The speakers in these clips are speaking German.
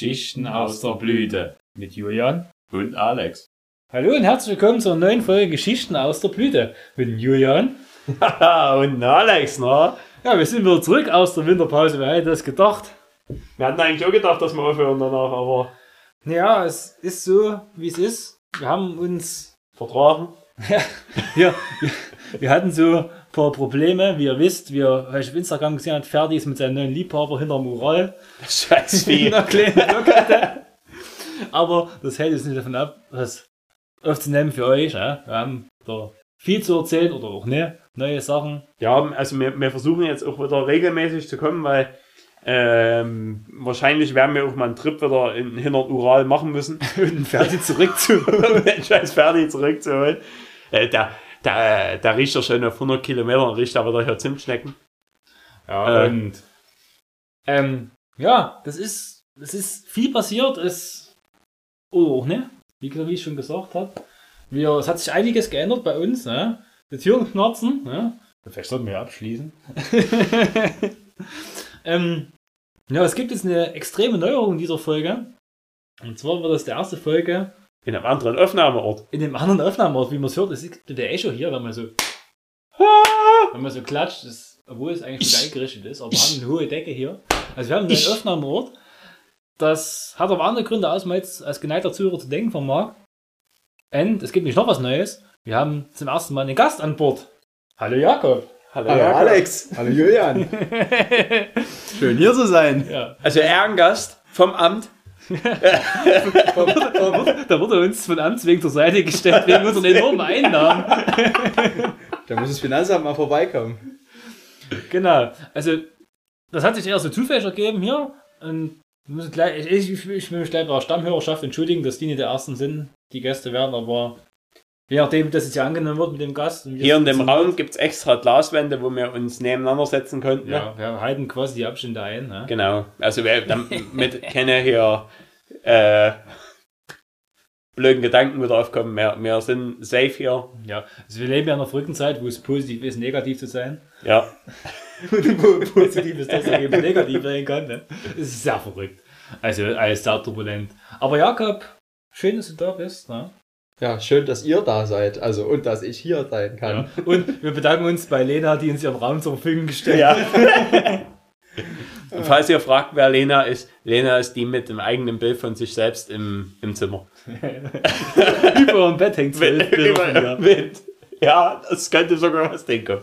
Geschichten aus der Blüte mit Julian und Alex. Hallo und herzlich willkommen zur neuen Folge Geschichten aus der Blüte mit Julian. und Alex, ne? Ja, wir sind wieder zurück aus der Winterpause. Wer hätte das gedacht? Wir hatten eigentlich auch gedacht, dass wir aufhören danach, aber Ja, es ist so, wie es ist. Wir haben uns, vertragen. ja, wir, wir, hatten so paar Probleme. Wie ihr wisst, wir, weil ich auf Instagram gesehen hat, Ferdi ist mit seinem neuen Liebhaber hinterm Ural. Scheiß Vieh. Aber das hält uns nicht davon ab, was aufzunehmen für euch. Ja? Wir haben da viel zu erzählen oder auch ne, neue Sachen. Ja, also wir, wir versuchen jetzt auch wieder regelmäßig zu kommen, weil ähm, wahrscheinlich werden wir auch mal einen Trip wieder in hinter den Ural machen müssen, Und Ferdi zurückzuholen. um den scheiß Ferdi zurückzuholen. Äh, der, der, der riecht ja schon auf 100 Kilometern, riecht er wieder hier Zimtschnecken. Ja, Äh. und ähm, ja, das ist, das ist viel passiert. Es, oh, ne? Wie, wie ich schon gesagt habe. Wir, es hat sich einiges geändert bei uns. Ne? Die Türen knarzen. Ne? Vielleicht sollten wir ja abschließen. ähm, ja, es gibt jetzt eine extreme Neuerung in dieser Folge. Und zwar wird das die erste Folge In einem anderen Aufnahmeort. in dem anderen Aufnahmeort, wie man es hört. Es ist der Echo hier, wenn man so, wenn man so klatscht, das, obwohl es eigentlich gut eingerichtet ist, aber wir haben eine hohe Decke hier. Also wir haben einen Aufnahmeort. Das hat aber andere Gründe, als man jetzt als geneigter Zuhörer zu denken vermag. Und es gibt nicht noch was Neues. Wir haben zum ersten Mal einen Gast an Bord. Hallo Jakob. Hallo, Hallo Jakob. Alex. Hallo Julian. Schön hier zu sein. Ja. Also Ehrengast vom Amt. Da wurde uns von Amts wegen zur Seite gestellt, wegen unseren enormen Einnahmen. Da muss das Finanzamt mal vorbeikommen. Genau. Also, das hat sich eher so zufällig ergeben hier. Und müssen gleich, ich, ich, ich will mich gleich bei der Stammhörerschaft entschuldigen, dass die nicht der Ersten sind, die Gäste werden, aber je nachdem, wie das jetzt hier angenommen wird mit dem Gast. Hier in dem. Raum gibt es extra Glaswände, wo wir uns nebeneinander setzen könnten. Ja, wir halten quasi die Abstände ein. Ne? Genau. Also wir damit keine hier äh, blöden Gedanken wieder aufkommen. Wir, wir sind safe hier. Ja, also wir leben ja in einer verrückten Zeit, wo es positiv ist, negativ zu sein. Ja. Wo positiv ist, dass er eben negativ sein kann. Ne? Das ist sehr verrückt. Also alles sehr turbulent. Aber Jakob, schön, dass du da bist. Ne? Ja, schön, dass ihr da seid. Also, und dass ich hier sein kann. Ja. Und wir bedanken uns bei Lena, die uns ihren Raum zur Verfügung gestellt ja. Und falls ihr fragt, wer Lena ist, Lena ist die mit dem eigenen Bild von sich selbst im, im Zimmer. hat. Über dem Bett hängt ihr. Mit. Ja, das könnte sogar was denken.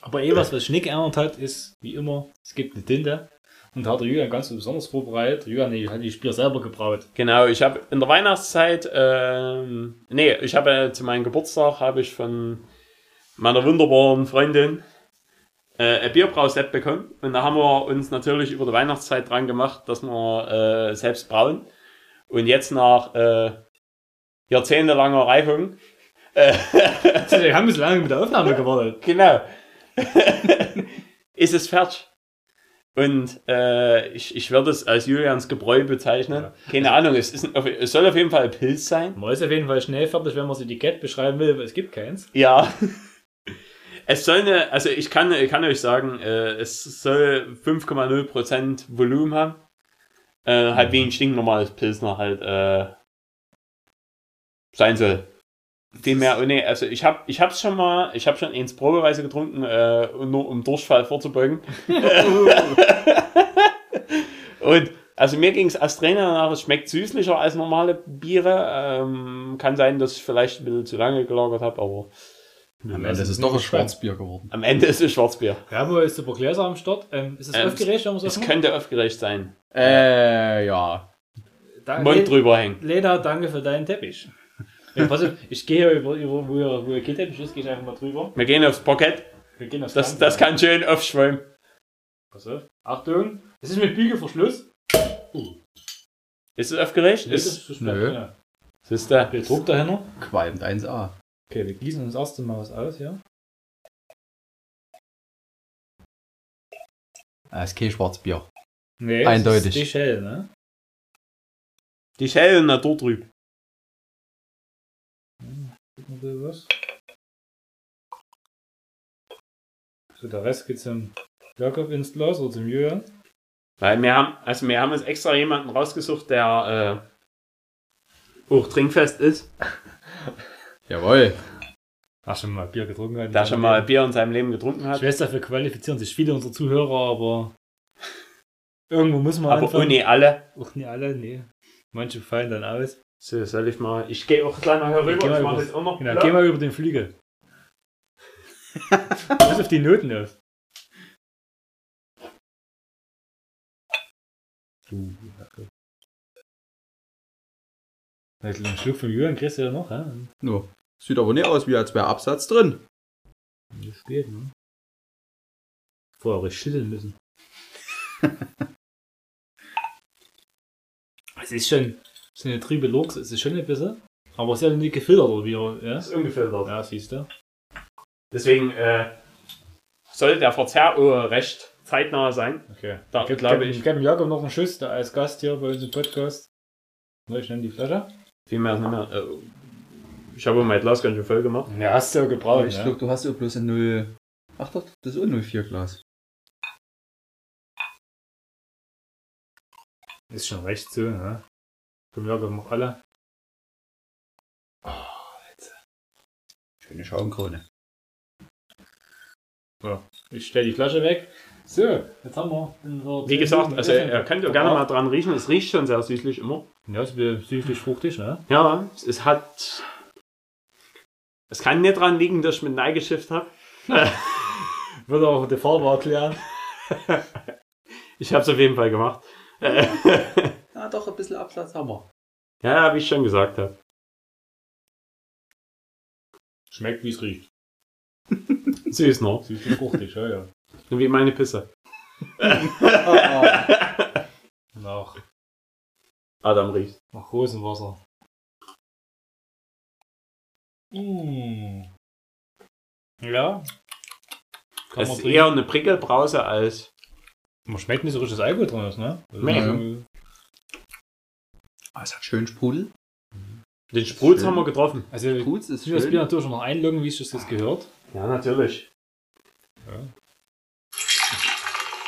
Aber eh was, was Schnick geändert hat, ist, wie immer, es gibt eine Tinte. Und da hat der Julian ganz besonders vorbereitet. Julian nee, hat die Bier selber gebraut. Genau, ich habe in der Weihnachtszeit, ähm, nee, ich habe äh, zu meinem Geburtstag habe ich von meiner wunderbaren Freundin äh, ein Bierbrauset bekommen und da haben wir uns natürlich über die Weihnachtszeit dran gemacht, dass wir äh, selbst brauen und jetzt nach äh, jahrzehntelanger Reifung, Also, wir haben ein bisschen lange mit der Aufnahme gewartet. genau, ist es fertig. Und äh, ich, ich würde es als Julians Gebräu bezeichnen. Keine Ahnung, es, ist, es soll auf jeden Fall ein Pilz sein. Man ist auf jeden Fall schnell fertig, wenn man das Etikett beschreiben will, weil es gibt keins. Ja. Es soll eine, also ich kann, ich kann euch sagen, äh, es soll 5,0% Volumen haben. Äh, halt wie ein stinknormales Pilsner halt äh, sein soll. Viel mehr, oh nee, also ich hab, ich hab's schon mal, ich hab schon eins probeweise getrunken, äh, nur um Durchfall vorzubeugen. Und also mir ging's als Trainer danach, es schmeckt süßlicher als normale Biere. Ähm, kann sein, dass ich vielleicht ein bisschen zu lange gelagert habe, aber Am Ende ist es doch ein Schwarzbier geworden. am Ende ist es Schwarzbier. Wir haben jetzt super Gläser am Start. Ähm, ist es Ähm, aufgeregt, wenn man so Es könnte aufgeregt sein. Äh, ja. Danke, Mund drüber hängen. Lena, danke für deinen Teppich. Ja, pass auf, ich gehe über, über wo, ihr, wo ihr Teppich ist, gehe ich einfach mal drüber. Wir gehen aufs Parkett. Wir gehen aufs Das, das kann schön aufschwimmen. Pass auf. Achtung, es ist mit Bügelverschluss. Ist es aufgeregt? Nee, das Ist, ist Nö. Ja. ist da. Der Druck dahinter. Qualmt 1A. Okay, wir gießen uns erst mal was aus, ja. Ah, ist kein Schwarzbier. Nee, Eindeutig. Das ist die Shell, ne? Die Schellen Natur drüben. Gucken wir was. So, der Rest geht zum Jakob ins Glas oder zum Julian. Weil wir haben, also wir haben uns extra jemanden rausgesucht, der äh, auch trinkfest ist, Jawohl. Hast schon mal Bier getrunken? hat? der schon mal Bier in seinem Leben getrunken Ich hat. weiß, dafür qualifizieren sich viele unserer Zuhörer, aber irgendwo muss man Aber anfangen. ohne alle. Auch nicht alle, nee. Manche fallen dann aus. So, soll ich mal. Ich gehe auch gleich mal Geh herüber. mal Ich mache jetzt auch noch. Genau, geh mal über den Flügel. Pass auf die Noten auf. Uh, okay. Also einen Schluck vom Jürgen kriegst du ja noch, ja? No. Sieht aber nicht aus, wie als wäre Absatz drin. Das spät, ne? Vorher richtig schütteln müssen. es ist schon, so eine Triebe Lurks, es ist schon ein bisschen, aber es ist ja nicht gefiltert, oder wie, ja? Das ist ungefiltert. Ja, siehst du. Deswegen äh, sollte der Verzehr recht zeitnah sein. Okay. Da Gib- glaube ich. Gib dem Jakob noch einen Schuss, da als Gast hier bei uns im Podcast. Soll ich nehmen die Flasche? Viel mehr ist nicht mehr. Äh, ich habe mein Glas ganz schön voll gemacht. Ja, hast du ja gebraucht. ich ne? glaube, du hast ja bloß ein 0. Ach doch, das ist auch ein 04 Glas. Ist schon recht so, ne? Komm, Jakob, mach alle. Schöne Schaumkrone. Ich stell die Flasche weg. So, jetzt haben wir unser Wie gesagt, also ihr könnt ja gerne mal dran riechen. Es riecht schon sehr süßlich immer. Ja, es wird süßlich fruchtig, ne? Ja, es hat. Es kann nicht dran liegen, dass ich mit Nein geschifft habe. Würde auch die Farbe erklären. Ich habe es auf jeden Fall gemacht. Ja, doch, ein bisschen Absatz haben wir. Ja, wie ich schon gesagt habe. Schmeckt, wie es riecht. Süß noch. Süßlich fruchtig, ja, ja. Wie meine Pisse. Nach, Adam riecht. nach Rosenwasser. Mmh. Ja. Kann Es man ist trinken. eher eine Prickelbrause als. Man schmeckt nicht so richtig, dass Alkohol drin ist, ne? Also, Äh, Ah, es hat schön Sprudel. Den Sprutz Schön. haben wir getroffen. Also, Gut, ist will das schön. Bier natürlich noch einloggen, wie ich das jetzt gehört. Ja, natürlich. Ja.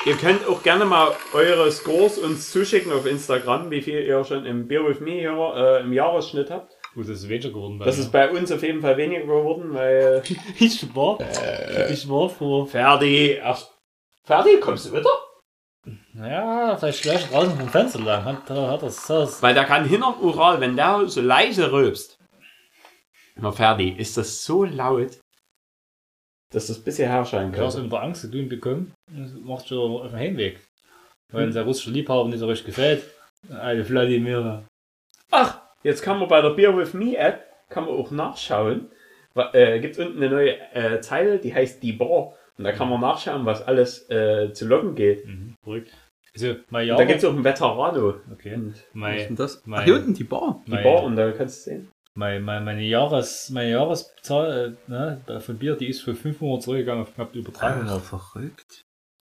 Ihr könnt auch gerne mal eure Scores uns zuschicken auf Instagram, wie viel ihr schon im Beer With Me hier, äh, im Jahresschnitt habt. Gut, das ist weniger geworden bei Das mir. ist bei uns auf jeden Fall weniger geworden, weil Ich war, ich war vor, Ferdi. Ach, Ferdi, kommst du wieder? Ja, vielleicht gleich draußen vom Fenster lang. Hat, hat das, das. Weil der kann hinter dem Ural, wenn der so leise rülpst. Na Ferdi, ist das so laut, dass das bisher herrscheinen Du hast der Angst zu tun bekommen. Das macht schon auf dem Heimweg. Weil unser russischer Liebhaber nicht so richtig gefällt. Eine Vladimir. Ach, jetzt kann man bei der Beer With Me App kann man auch nachschauen. Äh, gibt unten eine neue äh, Zeile, die heißt die Bar. Und da kann man nachschauen, was alles äh, zu loggen geht. Mhm, verrückt. Also, mein Und da gibt es auch einen Veterano. Okay. Und Was ist Mein, denn das? mein- Ach, hier unten die Bar. die mein, Bar und da kannst du sehen. mein, mein, meine Jahres, meine Jahreszahl äh, ne, von Bier, die ist für 5 Monate zurückgegangen auf knapp über 300. verrückt.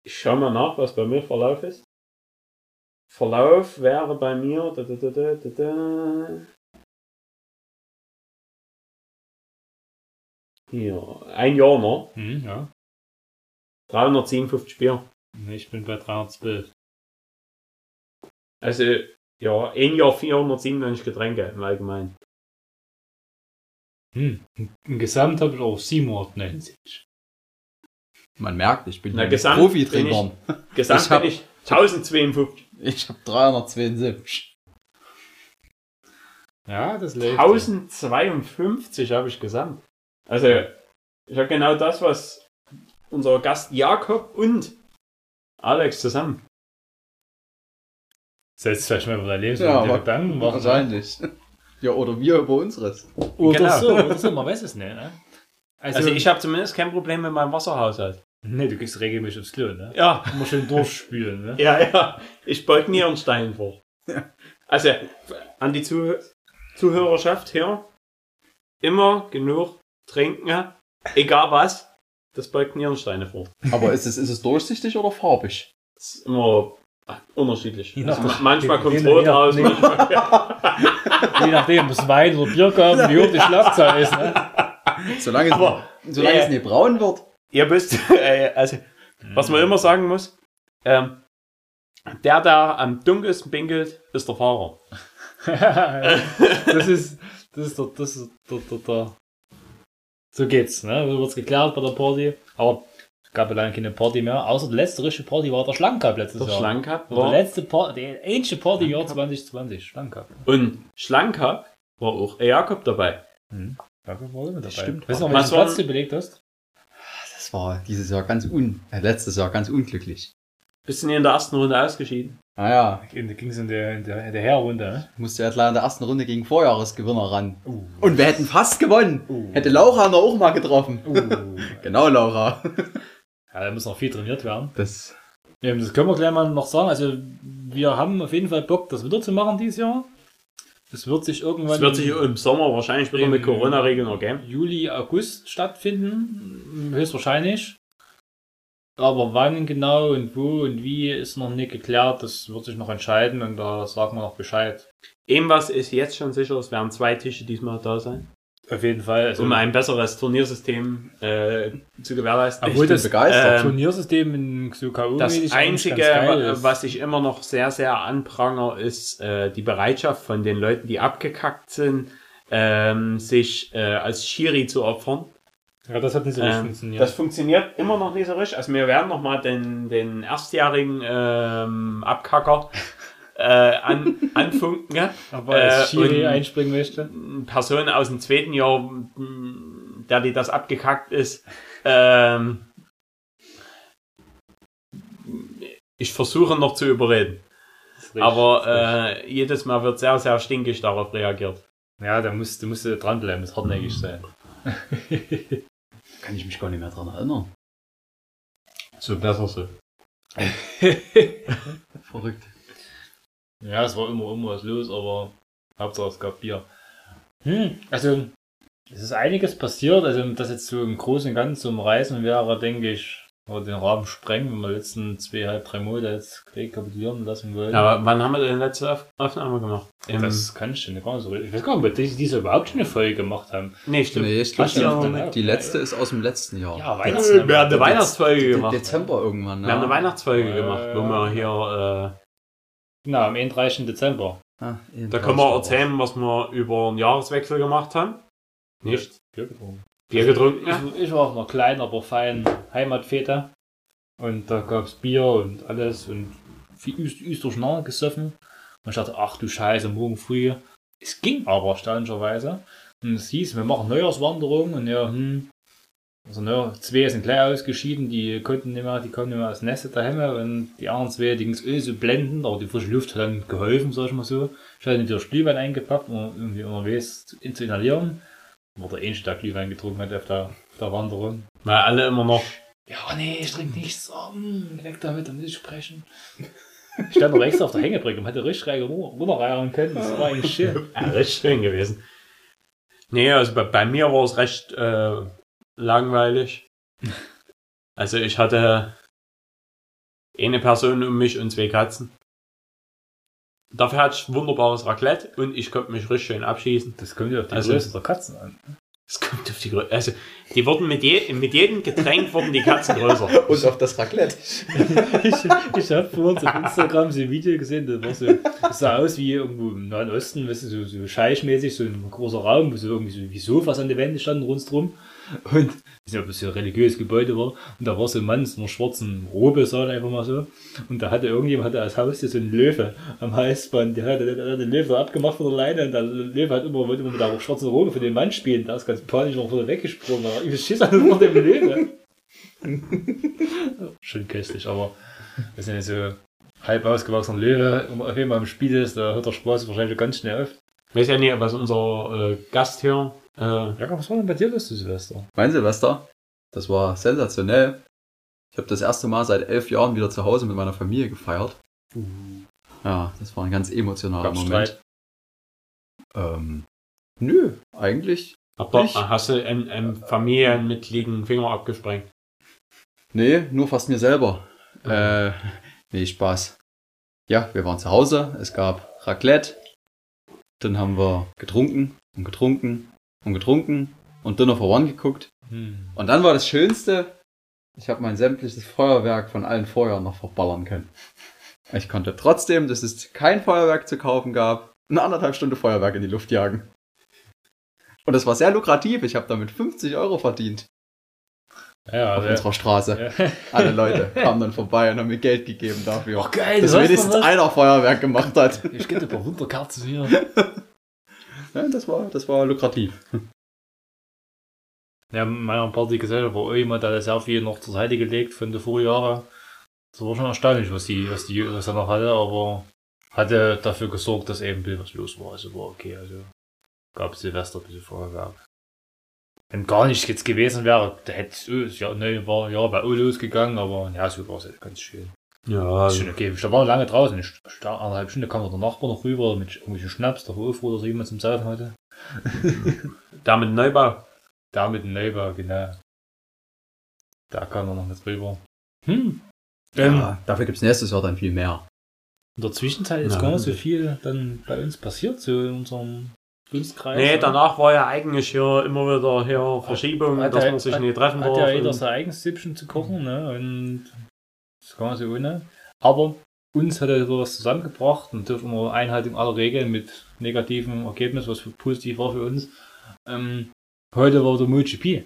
Ich schau mal nach, was bei mir Verlauf ist. Verlauf wäre bei mir. Da, da, da, da, da, da. Hier, ein Jahr noch. Mhm, ja. 357 Bier. Ich bin bei 312. Also, ja, ein Jahr 497 Getränke im Allgemeinen. Hm. Im Gesamt habe ich auch 790. Man merkt, ich bin Na, ja Gesamt Profi-Trinker. Gesamt Ich hab- bin ich 1052. Ich habe 372. Ja, das läuft. 1052 habe ich gesamt. Also, ich habe genau das, was unser Gast Jakob und Alex zusammen. Sollst du vielleicht mal über dein Leben Ja, aber Gedanken machen? Wahrscheinlich. Ja, oder wir über unseres. Oder Genau. so, oder so, man weiß es nicht. Ne? Also, Also, ich habe zumindest kein Problem mit meinem Wasserhaushalt. Nee, du gehst regelmäßig aufs Klo, ne? Ja, Immer schön durchspülen, ne? ja, ja. Ich beug Nierenstein vor. Also, an die Zuh Zuhörerschaft hier. Immer genug trinken, egal was. Das beugt Nierensteine vor. Aber ist es, ist es durchsichtig oder farbig? Das ist immer unterschiedlich. Je Also, manchmal kommt je- rot raus. je- nachdem, ob es Wein oder Bier gab, wie hoch die Schlagzahl ist, ne? Solange, es, Aber, nicht, solange äh, es nicht braun wird. Ihr wisst, äh, also, was man immer sagen muss, ähm, der, der am dunkelsten pinkelt, ist der Fahrer. das ist, das ist der, das ist der, der, der. So geht's, ne? So wird's geklärt bei der Party. Aber es gab ja leider keine Party mehr. Außer die letzte richtige Party war der Schlangencup letztes Der Jahr. Schlangencup War war. der letzte Party, die einzige Party im Jahr 2020. Schlangencup. Und Schlangencup war auch Jakob dabei. Jakob war mit dabei. stimmt. Weißt du noch, Was welchen Platz du belegt hast? Das war dieses Jahr ganz un, äh, letztes Jahr ganz unglücklich. Bist du nie in der ersten Runde ausgeschieden? Naja, Da ging es in der, in der, in der Herrunde, ne? musste jetzt leider in der ersten Runde gegen Vorjahresgewinner ran. Uh. Und wir hätten fast gewonnen. Uh. Hätte Laura noch auch mal getroffen. Uh. Genau, Laura. Ja, da muss noch viel trainiert werden. Das, Ja, das können wir gleich mal noch sagen. Also, wir haben auf jeden Fall Bock, das wieder zu machen dieses Jahr. Es wird sich irgendwann Es wird sich im Sommer wahrscheinlich wieder mit Corona-Regeln ergeben. Juli, August stattfinden, höchstwahrscheinlich. Aber wann genau und wo und wie ist noch nicht geklärt. Das wird sich noch entscheiden und da sagen wir noch Bescheid. Eben was ist jetzt schon sicher, es werden zwei Tische diesmal da sein, Auf jeden Fall. Also, um ein besseres Turniersystem äh, zu gewährleisten. obwohl bin das begeistert. Ähm, Turniersystem in K.O. Das Einzige, was ich immer noch sehr, sehr anpranger, ist äh, die Bereitschaft von den Leuten, die abgekackt sind, ähm, sich äh, als Schiri zu opfern. Ja, das hat nicht so richtig Ähm, funktioniert. das funktioniert immer noch nicht so richtig. Also wir werden noch mal den, den erstjährigen ähm, Abkacker äh, an, anfunken. ja. Aber als äh, Schiri und- einspringen möchte. Person aus dem zweiten Jahr, der die das abgekackt ist, ähm, ich versuche noch zu überreden. Aber äh, jedes Mal wird sehr, sehr stinkig darauf reagiert. ja, da musst, du musst dranbleiben, muss hartnäckig sein. kann ich mich gar nicht mehr dran erinnern. So besser so. Verrückt. Ja, es war immer, immer was los, aber Hauptsache es gab Bier. Hm, also, es ist einiges passiert. Also, das jetzt so im Großen und Ganzen zum Reisen wäre, denke ich, oder den Rahmen sprengen, wenn wir die letzten zweieinhalb, drei Monate jetzt rekapitulieren lassen wollen. Aber wann haben wir denn letzte Auf Aufnahme gemacht? Im, das kann ich schon gar nicht so. Ich weiß gar nicht, ob die, diese überhaupt schon eine Folge gemacht haben. nee, stimmt. Nee, ich glaube, die, die letzte ist aus dem letzten Jahr. Ja, Äh, Weihnachten. wir haben eine Weihnachtsfolge gemacht. Dezember irgendwann, Wir haben eine ne? Weihnachtsfolge Ja, gemacht, wo ja, wir hier, Genau, am 31. Dezember. Ah, da können wir erzählen, was wir über den Jahreswechsel gemacht haben. Nicht? Bier getrunken. Bier getrunken. Ja. Ich, ich war auf einer kleinen, aber feinen Heimatfete. Und da gab's Bier und alles und viel Üst, Üst durcheinander gesoffen. Und ich dachte, ach du Scheiße, morgen früh. Es ging aber erstaunlicherweise. Und es hieß, wir machen Neujahrswanderung und ja, hm. Also, ne, zwei sind gleich ausgeschieden, die konnten nicht mehr, die kommen nicht mehr aus dem Nest daheim und die anderen zwei, die ging's eh so blendend, aber die frische Luft hat dann geholfen, sag ich mal so. Ich hatte natürlich Glühwein eingepackt, um irgendwie unterwegs zu, zu inhalieren. War der der Glühwein getrunken hat auf der, auf der Wanderung. Weil alle immer noch. Ja, nee, ich trinke nichts. Oh, weg damit, da muss ich sprechen. Ich stand noch extra auf der Hängebrücke und hätte richtig rein runterreiern können. Das war eigentlich schön. Ja, recht schön gewesen. Nee, also bei, bei mir war es recht äh, langweilig. Also ich hatte eine Person um mich und zwei Katzen. Dafür hatte ich wunderbares Raclette und ich konnte mich richtig schön abschießen. Das kommt ja auf die Also- Größe der Katzen an. Es kommt auf die Größe. Also, die wurden mit, je, mit jedem Getränk wurden die Katzen größer. Und auf das Raclette. ich ich habe vor uns auf Instagram so ein Video gesehen, das, war so, das sah aus wie irgendwo im Nahen Osten, weißt du, so, so scheichmäßig, so ein großer Raum, wo so irgendwie so wie Sofas an der Wände standen rundherum. Und ich weiß nicht, ob es so ein religiöses Gebäude war. Und da war so ein Mann in einer schwarzen Robe, sah er einfach mal so. Und da hatte irgendjemand hatte als Haustier so einen Löwe am Halsband. Der hatte, der hatte den Löwe abgemacht von der Leine und der Löwe hat immer, wollte immer mit der schwarzen Robe für den Mann spielen. Da ist ganz panisch noch wieder weggesprungen. Aber ich schiss an vor dem Löwe. Schön köstlich, aber das sind ja so halb ausgewachsener Löwe, man auf jeden Fall im Spiel ist, da hört der Spaß wahrscheinlich ganz schnell auf. Weiß ja nicht, was unser äh, Gast hier. Äh, Ja, was war denn bei dir los, du Silvester? Mein Silvester, das war sensationell. Ich habe das erste Mal seit elf Jahren wieder zu Hause mit meiner Familie gefeiert. Ja, das war ein ganz emotionaler Gab's Moment. Streit? Ähm, nö, eigentlich. aber Ich? hast du einem, einem Familienmitglied einen Finger abgesprengt? Nee, nur fast mir selber. Äh, nee, Spaß. Ja, wir waren zu Hause, es gab Raclette, dann haben wir getrunken und getrunken und getrunken und Dinner for One geguckt. Hm. Und dann war das Schönste, ich habe mein sämtliches Feuerwerk von allen Vorjahren noch verballern können. Ich konnte trotzdem, dass es kein Feuerwerk zu kaufen gab, eine anderthalb Stunde Feuerwerk in die Luft jagen. Und das war sehr lukrativ. Ich habe damit 50 Euro verdient Ja, auf also, unserer Straße. ja. Alle Leute kamen dann vorbei und haben mir Geld gegeben dafür. Oh, geil, dass wenigstens einer Feuerwerk gemacht hat. Ich gebe dir ein paar Wunderkerzen hier. Ja, das war, das war lukrativ. Ja, in meiner Partygesellschaft war auch jemand, der sehr viel noch zur Seite gelegt von den Vorjahren. Das war schon erstaunlich, was die, was die, was er noch hatte, aber hatte dafür gesorgt, dass eben ein bisschen was los war. Also war okay, also gab Silvester ein bisschen Feuerwerk. Wenn gar nichts jetzt gewesen wäre, da hätte es oh, ja, ne, war ja bei O losgegangen, aber ja, so war es halt ganz schön. Ja, Ist schon okay. Da waren lange draußen, eine anderthalb Stunde kam der Nachbar noch rüber mit irgendwelchen Schnaps, der Hof oder so jemand zum Saufen hatte. damit Neubau. Da mit dem Neubau, genau. Da kam er noch mit rüber. Hm. Ähm, Ja, dafür gibt's nächstes Jahr dann viel mehr. In der Zwischenzeit ist Ja, gar nicht so das- viel dann bei uns passiert, so in unserem Dunstkreis. Nee, danach war ja eigentlich hier immer wieder hier Verschiebung, Hat dass man sich hat- nicht treffen Hat darf. ja jeder sein eigenes Süppchen zu kochen, ne? Und das gar nicht so ohne. Aber uns hat er sowas zusammengebracht und durch immer Einhaltung aller Regeln mit negativem Ergebnis, was für positiv war für uns. Ähm, heute war der MotoGP.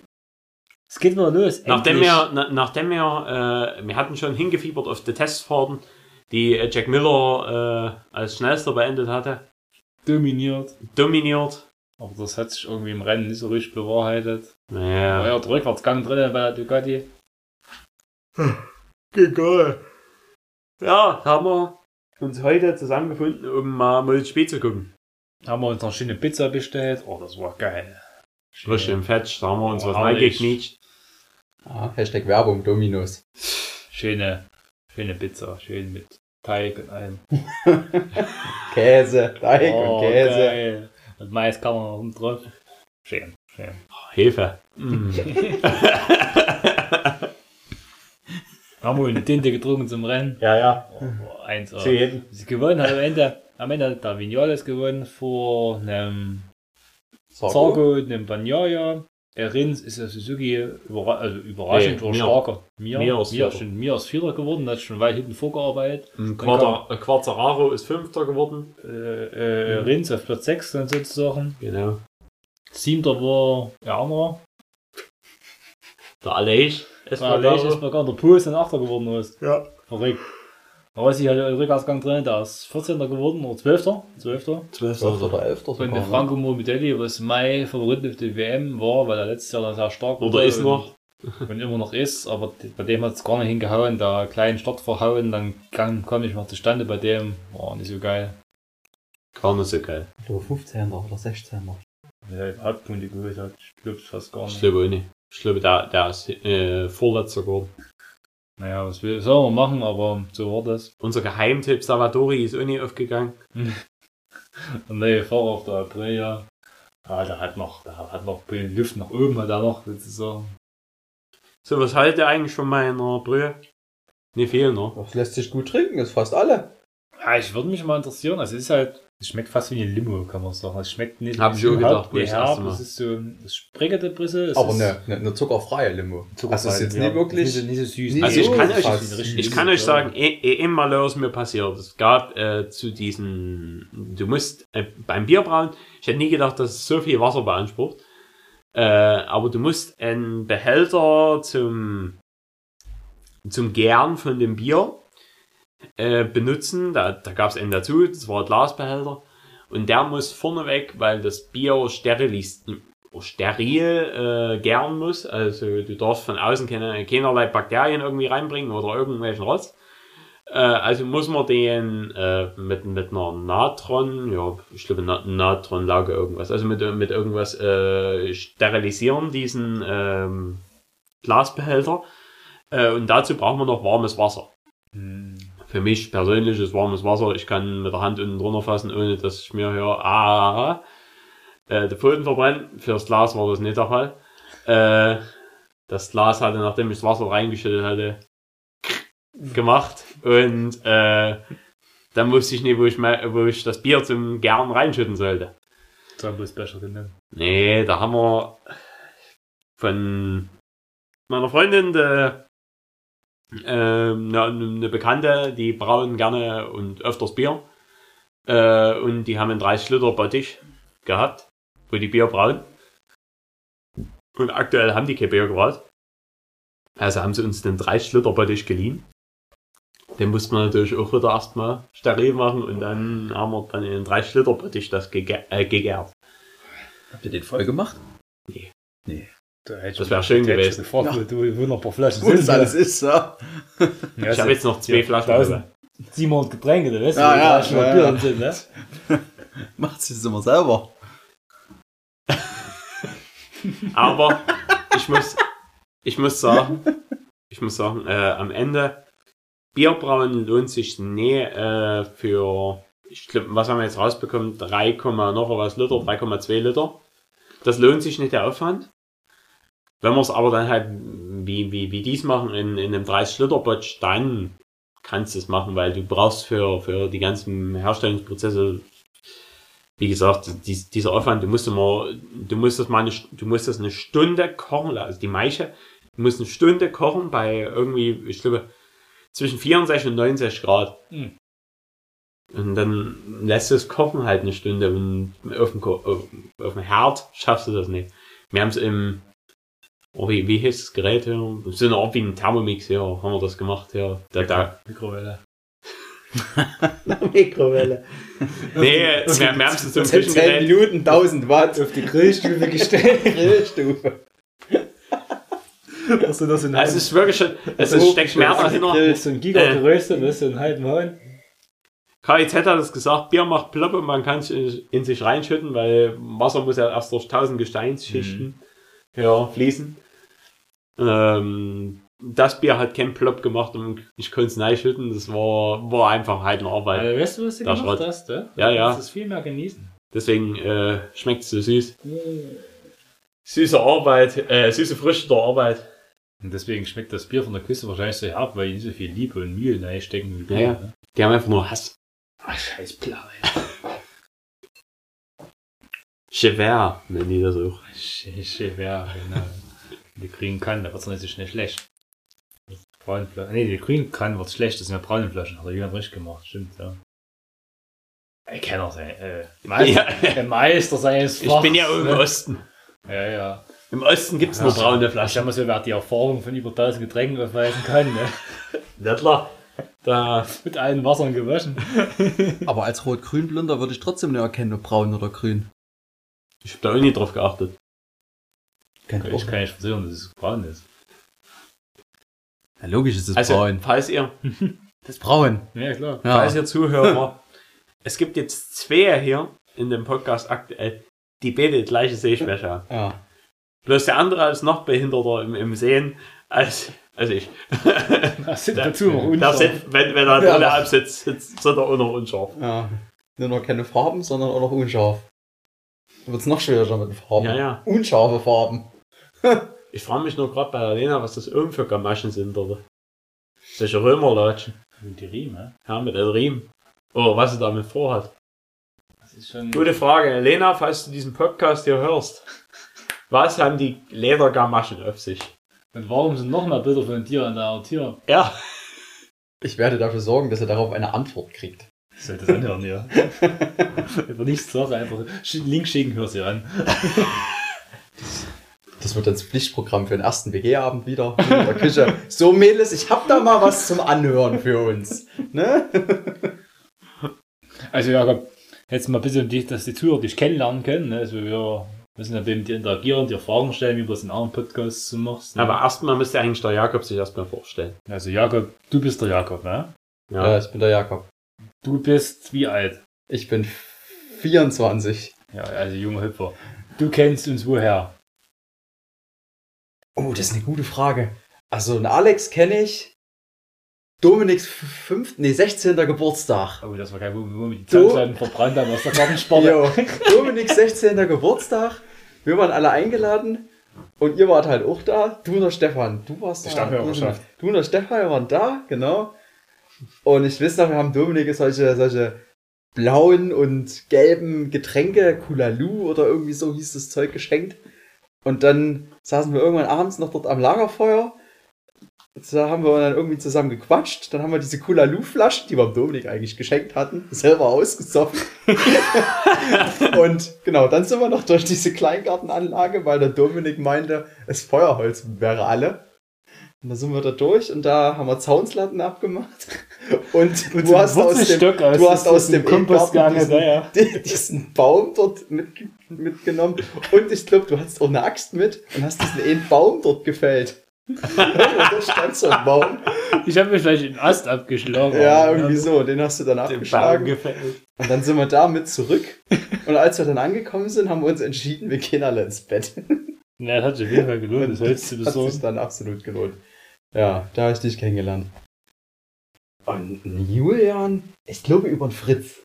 Es geht wieder los. Nachdem wir, na, nachdem wir, äh, wir hatten schon hingefiebert auf die Testfahrten, die äh, Jack Miller äh, als schnellster beendet hatte, dominiert. dominiert. Aber das hat sich irgendwie im Rennen nicht so richtig bewahrheitet. War Naja, ja der Rückwärtsgang drin bei der Ducati. Egal. Ja, haben wir uns heute zusammengefunden, um mal MotoGP zu gucken. Haben wir uns noch schöne Pizza bestellt. Oh, das war geil. Frisch im Fetch, da haben wir uns Oh, was reingeknietscht. Ah, Hashtag Werbung, Dominos. Schöne, schöne Pizza. Schön mit Teig und allem. Käse, Teig und Käse. Oh, geil. Und Mais kann man noch oben drauf. Schön, schön. Hefe. Mm. Haben wir eine Tinte getrunken zum Rennen. ja, ja. Oh, eins. Für jeden. Sie gewonnen hat am Ende, am Ende hat der Vinales gewonnen vor einem Zargo und einem Banyaya. Der Rins ist der Suzuki überra also überraschend Nee, oder starker. Mir, Mir ist mir, Vierter. ist schon, mir ist Vierter geworden, das ist schon weit hinten vorgearbeitet. Quarta- Quartararo ist Fünfter geworden. Äh, äh, Mhm. Rins auf Platz 6 dann sozusagen. Genau. Siebter war Erner. Der Aleix. Der Aleix ist sogar der Puls und Achter geworden ist. Ja. Verrückt. Rossi hat einen Rückausgang drin, der ist 14. geworden oder 12. 12. 12 oder 11 Und der Franco Morbidelli, was mein Favorit auf die WM war, weil er letztes Jahr dann sehr stark Oder wurde ist und- noch. Und immer noch ist, aber bei dem hat es gar nicht hingehauen, da kleinen Start verhauen, dann kam, kam nicht mehr zustande bei dem, war nicht so geil. Gar nicht so geil. Oder 15er oder 16er. Wer der Hauptpunkte geholt hat, ich glaube fast gar Ich nicht. glaube auch nicht. Ich glaube, der, der ist äh, Vorletzter geworden. Naja, was will, soll man machen, aber so war das. Unser Geheimtipp Salvatori ist auch nicht aufgegangen. Der neue Fahrer auf der Aprilia, ah, der hat noch, der hat noch ein bisschen Luft nach oben, hat er noch sozusagen. So, was haltet ihr eigentlich von meiner Brühe? Nicht viel, ne? Das lässt sich gut trinken, ist fast alle. Ja, ich würde mich mal interessieren, also es ist halt, es schmeckt fast wie eine Limo, kann man sagen. Es schmeckt nicht Hab ich auch gedacht, wo wie ich das herb, es ist so, es sprickert ein bisschen. es Aber eine, eine, eine zuckerfreie Limo. Also es ist jetzt ja, nicht wirklich. Nicht, so- nicht so süß. nicht Also ich kann euch- krass. Ich kann euch sagen, eh, eh, immer los mir passiert. Es gab äh, zu diesen, du musst äh, beim Bierbrauen, ich hätte nie gedacht, dass es so viel Wasser beansprucht, äh, aber du musst einen Behälter zum, zum Gären von dem Bier äh, benutzen. Da, da gab es einen dazu, das war ein Glasbehälter. Und der muss vorneweg, weil das Bier sterilis, steril äh, gären muss. Also du darfst von außen keine, keinerlei Bakterien irgendwie reinbringen oder irgendwelchen Rotz. Äh, also muss man den äh, mit, mit einer Natron, ja, ich glaube Na Natronlauge irgendwas, also mit, mit irgendwas äh, sterilisieren, diesen ähm, Glasbehälter. Äh, und dazu braucht man noch warmes Wasser. Hm. Für mich persönlich ist warmes Wasser, ich kann mit der Hand unten drunter fassen, ohne dass ich mir höre, ah, äh, die Pfoten verbrennen. Fürs Glas war das nicht der Fall. Äh, das Glas hatte, nachdem ich das Wasser reingeschüttet hatte, gemacht. Und äh, dann wusste ich nicht, wo ich, me- wo ich das Bier zum Gern reinschütten sollte. Sambo Special genannt. Nee, da haben wir von meiner Freundin de, ähm, eine, eine Bekannte, die brauen gerne und öfters Bier. Äh, und die haben einen 30 Liter Bottich gehabt, wo die Bier brauen. Und aktuell haben die kein Bier gebraut. Also haben sie uns den 30 Liter Bottich geliehen. Den mussten wir natürlich auch wieder erstmal steril machen und dann haben wir dann in den 30 Liter Bottich das gege äh, gegärt. Habt ihr den voll gemacht? Das wäre schön gewesen. Gefragt, Ja. du, wo noch ein paar Flaschen Wo das alles ist, ja. Ja, Ich habe jetzt noch zwei Flaschen. 1000. 700 Getränke, du weißt, Ja, ja, da schon mal ja, Bier ja. sind, ne? Macht sie das immer selber. Aber ich muss, ich muss sagen, ich muss sagen, äh, am Ende Bierbrauen lohnt sich nie äh, für, ich glaub, was haben wir jetzt rausbekommen? 3, noch was Liter, 3,2 Liter. Das lohnt sich nicht der Aufwand. Wenn wir es aber dann halt wie, wie, wie dies machen in, in einem 30 Liter Botsch, dann kannst du es machen, weil du brauchst für, für die ganzen Herstellungsprozesse wie gesagt, dies, dieser Aufwand, du musst immer, du musst das mal eine, du musst das eine Stunde kochen lassen. Also die Maische, du musst eine Stunde kochen bei irgendwie, ich glaube, zwischen 64 und 69 Grad. Hm. Und dann lässt du es kochen halt eine Stunde und auf dem, auf dem Herd schaffst du das nicht. Wir haben es im, oh, wie, wie hieß das Gerät hier? So eine Art wie ein Thermomix hier, haben wir das gemacht hier. Da, da, Mikrowelle. Mikrowelle. nee, wir, wir haben es so ein 10 Küchengerät. Minuten, 1000 Watt. Auf die Grillstufe gestellt. Grillstufe. Hast du das in Also es ist wirklich schon, es So ist, steckt mehr dahinter. so ein Giga geröstet, das ist so ein halben Hahn. KIZ hat es gesagt, Bier macht Ploppe, man kann es in sich reinschütten, weil Wasser muss ja erst durch 1000 Gesteinsschichten ja, fließen. Ähm, das Bier hat keinen Plop gemacht und ich konnte es reinschütten, das war, war einfach halt eine Arbeit. Also, weißt du, was du gemacht Schrott. hast? Ja? Ja, ja. Du es viel mehr genießen. Deswegen äh, schmeckt es so süß. Süße Arbeit, äh, süße Frische der Arbeit. Und deswegen schmeckt das Bier von der Küste wahrscheinlich so herb, weil die nicht so viel Liebe und Mühe reinstecken wie Ja, Bier. ja. Ne? Die haben einfach nur Hass. Ach, scheiß Blau, ey. Chever nennen die das auch. Scheiße, ja, genau. Die grünen Kannen, da wird es nicht so schnell schlecht. Braune Flaschen. Nee, die grünen Kannen wird schlecht, das sind ja braune Flaschen. Hat er jemand richtig gemacht, stimmt, ja. Ich kann auch sein, äh, Meister, Ja. der Meister seines Ich bin ja im ne? Osten. Ja, ja. Im Osten gibt es nur braune Ich Flaschen. sag mal so, wer die Erfahrung von über 1000 Getränken aufweisen kann, ne? Ja klar. Da, Mit allen Wassern gewaschen. Aber als Rot-Grün-Blinder würde ich trotzdem nicht erkennen, ob braun oder grün. ich hab da auch nie drauf geachtet. Kennt Ich kann nicht versichern, dass es braun ist. Ja, logisch ist es Also, braun. falls ihr, Das ist braun. Ja, klar. Ja. falls ihr Zuhörer, es gibt jetzt zwei hier in dem Podcast aktuell, die beide die gleiche Sehschwäche haben. ja. Bloß der andere ist noch behinderter im, im Sehen als, als ich. Das sind dazu noch unscharf. sitzt, wenn, wenn er Ja. Brille absitzt, sitzt, sitzt er auch noch unscharf. ja. Nicht nur keine Farben, sondern auch noch unscharf. Dann wird es noch schwieriger mit den Farben. Ja, ja. Unscharfe Farben. Ich frage mich nur gerade bei der Lena, was das oben für Gamaschen sind, oder? Solche Römerlatschen. Die Riemen, Ja, mit den Riemen. Oh, was sie damit vorhat. das ist schon. Gute Frage. Lena, falls du diesen Podcast hier hörst. Was haben die Ledergamaschen auf sich? Und warum sind noch mehr Bilder von dir an der Tür? Ja. Ich werde dafür sorgen, dass er darauf eine Antwort kriegt. Ich sollte das anhören, ja. Über nichts sagen, einfach Link schicken, hör sie an. Das wird dann das Pflichtprogramm für den ersten WG-Abend wieder in der Küche. So Mädels, ich hab da mal was zum Anhören für uns. Ne? Also, Jakob, jetzt mal ein bisschen, dass die Zuhörer dich kennenlernen können. Ne? Also, wir müssen ja mit dir interagieren, dir Fragen stellen, wie du das in anderen Podcasts so machst. Ne? Aber erstmal müsste eigentlich der Jakob sich erstmal vorstellen. also, Jakob, du bist der Jakob, ne? Ja. Ja. ich bin der Jakob. Du bist wie alt? Ich bin 24. Ja, also junger Hüpfer. Du kennst uns woher? Oh, das ist eine gute Frage. Also, einen Alex kenne ich. Dominiks 5, nee, 16. Geburtstag. Oh, das war geil, wo, wo wir die? Zahnseiten verbrannt haben aus der Gartensparte. Jo, Dominiks 16. Geburtstag. Wir waren alle eingeladen. Und ihr wart halt auch da. Du und der Stefan. Du warst Die da. Stammhörerschaft. Du und der Stefan waren da, genau. Und ich weiß noch, wir haben Dominik solche, solche blauen und gelben Getränke, Kulalu oder irgendwie so hieß das Zeug geschenkt. Und dann saßen wir irgendwann abends noch dort am Lagerfeuer. da haben wir dann irgendwie zusammen gequatscht. Dann haben wir diese Cola-Lu-Flaschen, die wir Dominik eigentlich geschenkt hatten, selber ausgesoffen. und genau, dann sind wir noch durch diese Kleingartenanlage, weil der Dominik meinte, das Feuerholz wäre alle. Und da sind wir da durch und da haben wir Zaunslatten abgemacht. Und, Und du hast aus dem, Wurzelstock aus- du hast aus dem Kompostgang, diesen, ja, ja. die- diesen Baum dort mit, mitgenommen. Und ich glaube, du hattest auch eine Axt mit und hast diesen einen Baum dort gefällt. und da stand so ein Baum. Ich habe mir vielleicht den Ast abgeschlagen. Ja, irgendwie so. Den hast du dann Baum abgeschlagen. gefällt. Und dann sind wir da mit zurück. Und als wir dann angekommen sind, haben wir uns entschieden, wir gehen alle ins Bett. Ja, das hat sich auf jeden Fall gelohnt, das zu Hat sich dann absolut gelohnt. Ja, da habe ich dich kennengelernt. Und Julian, ich glaube über den Fritz.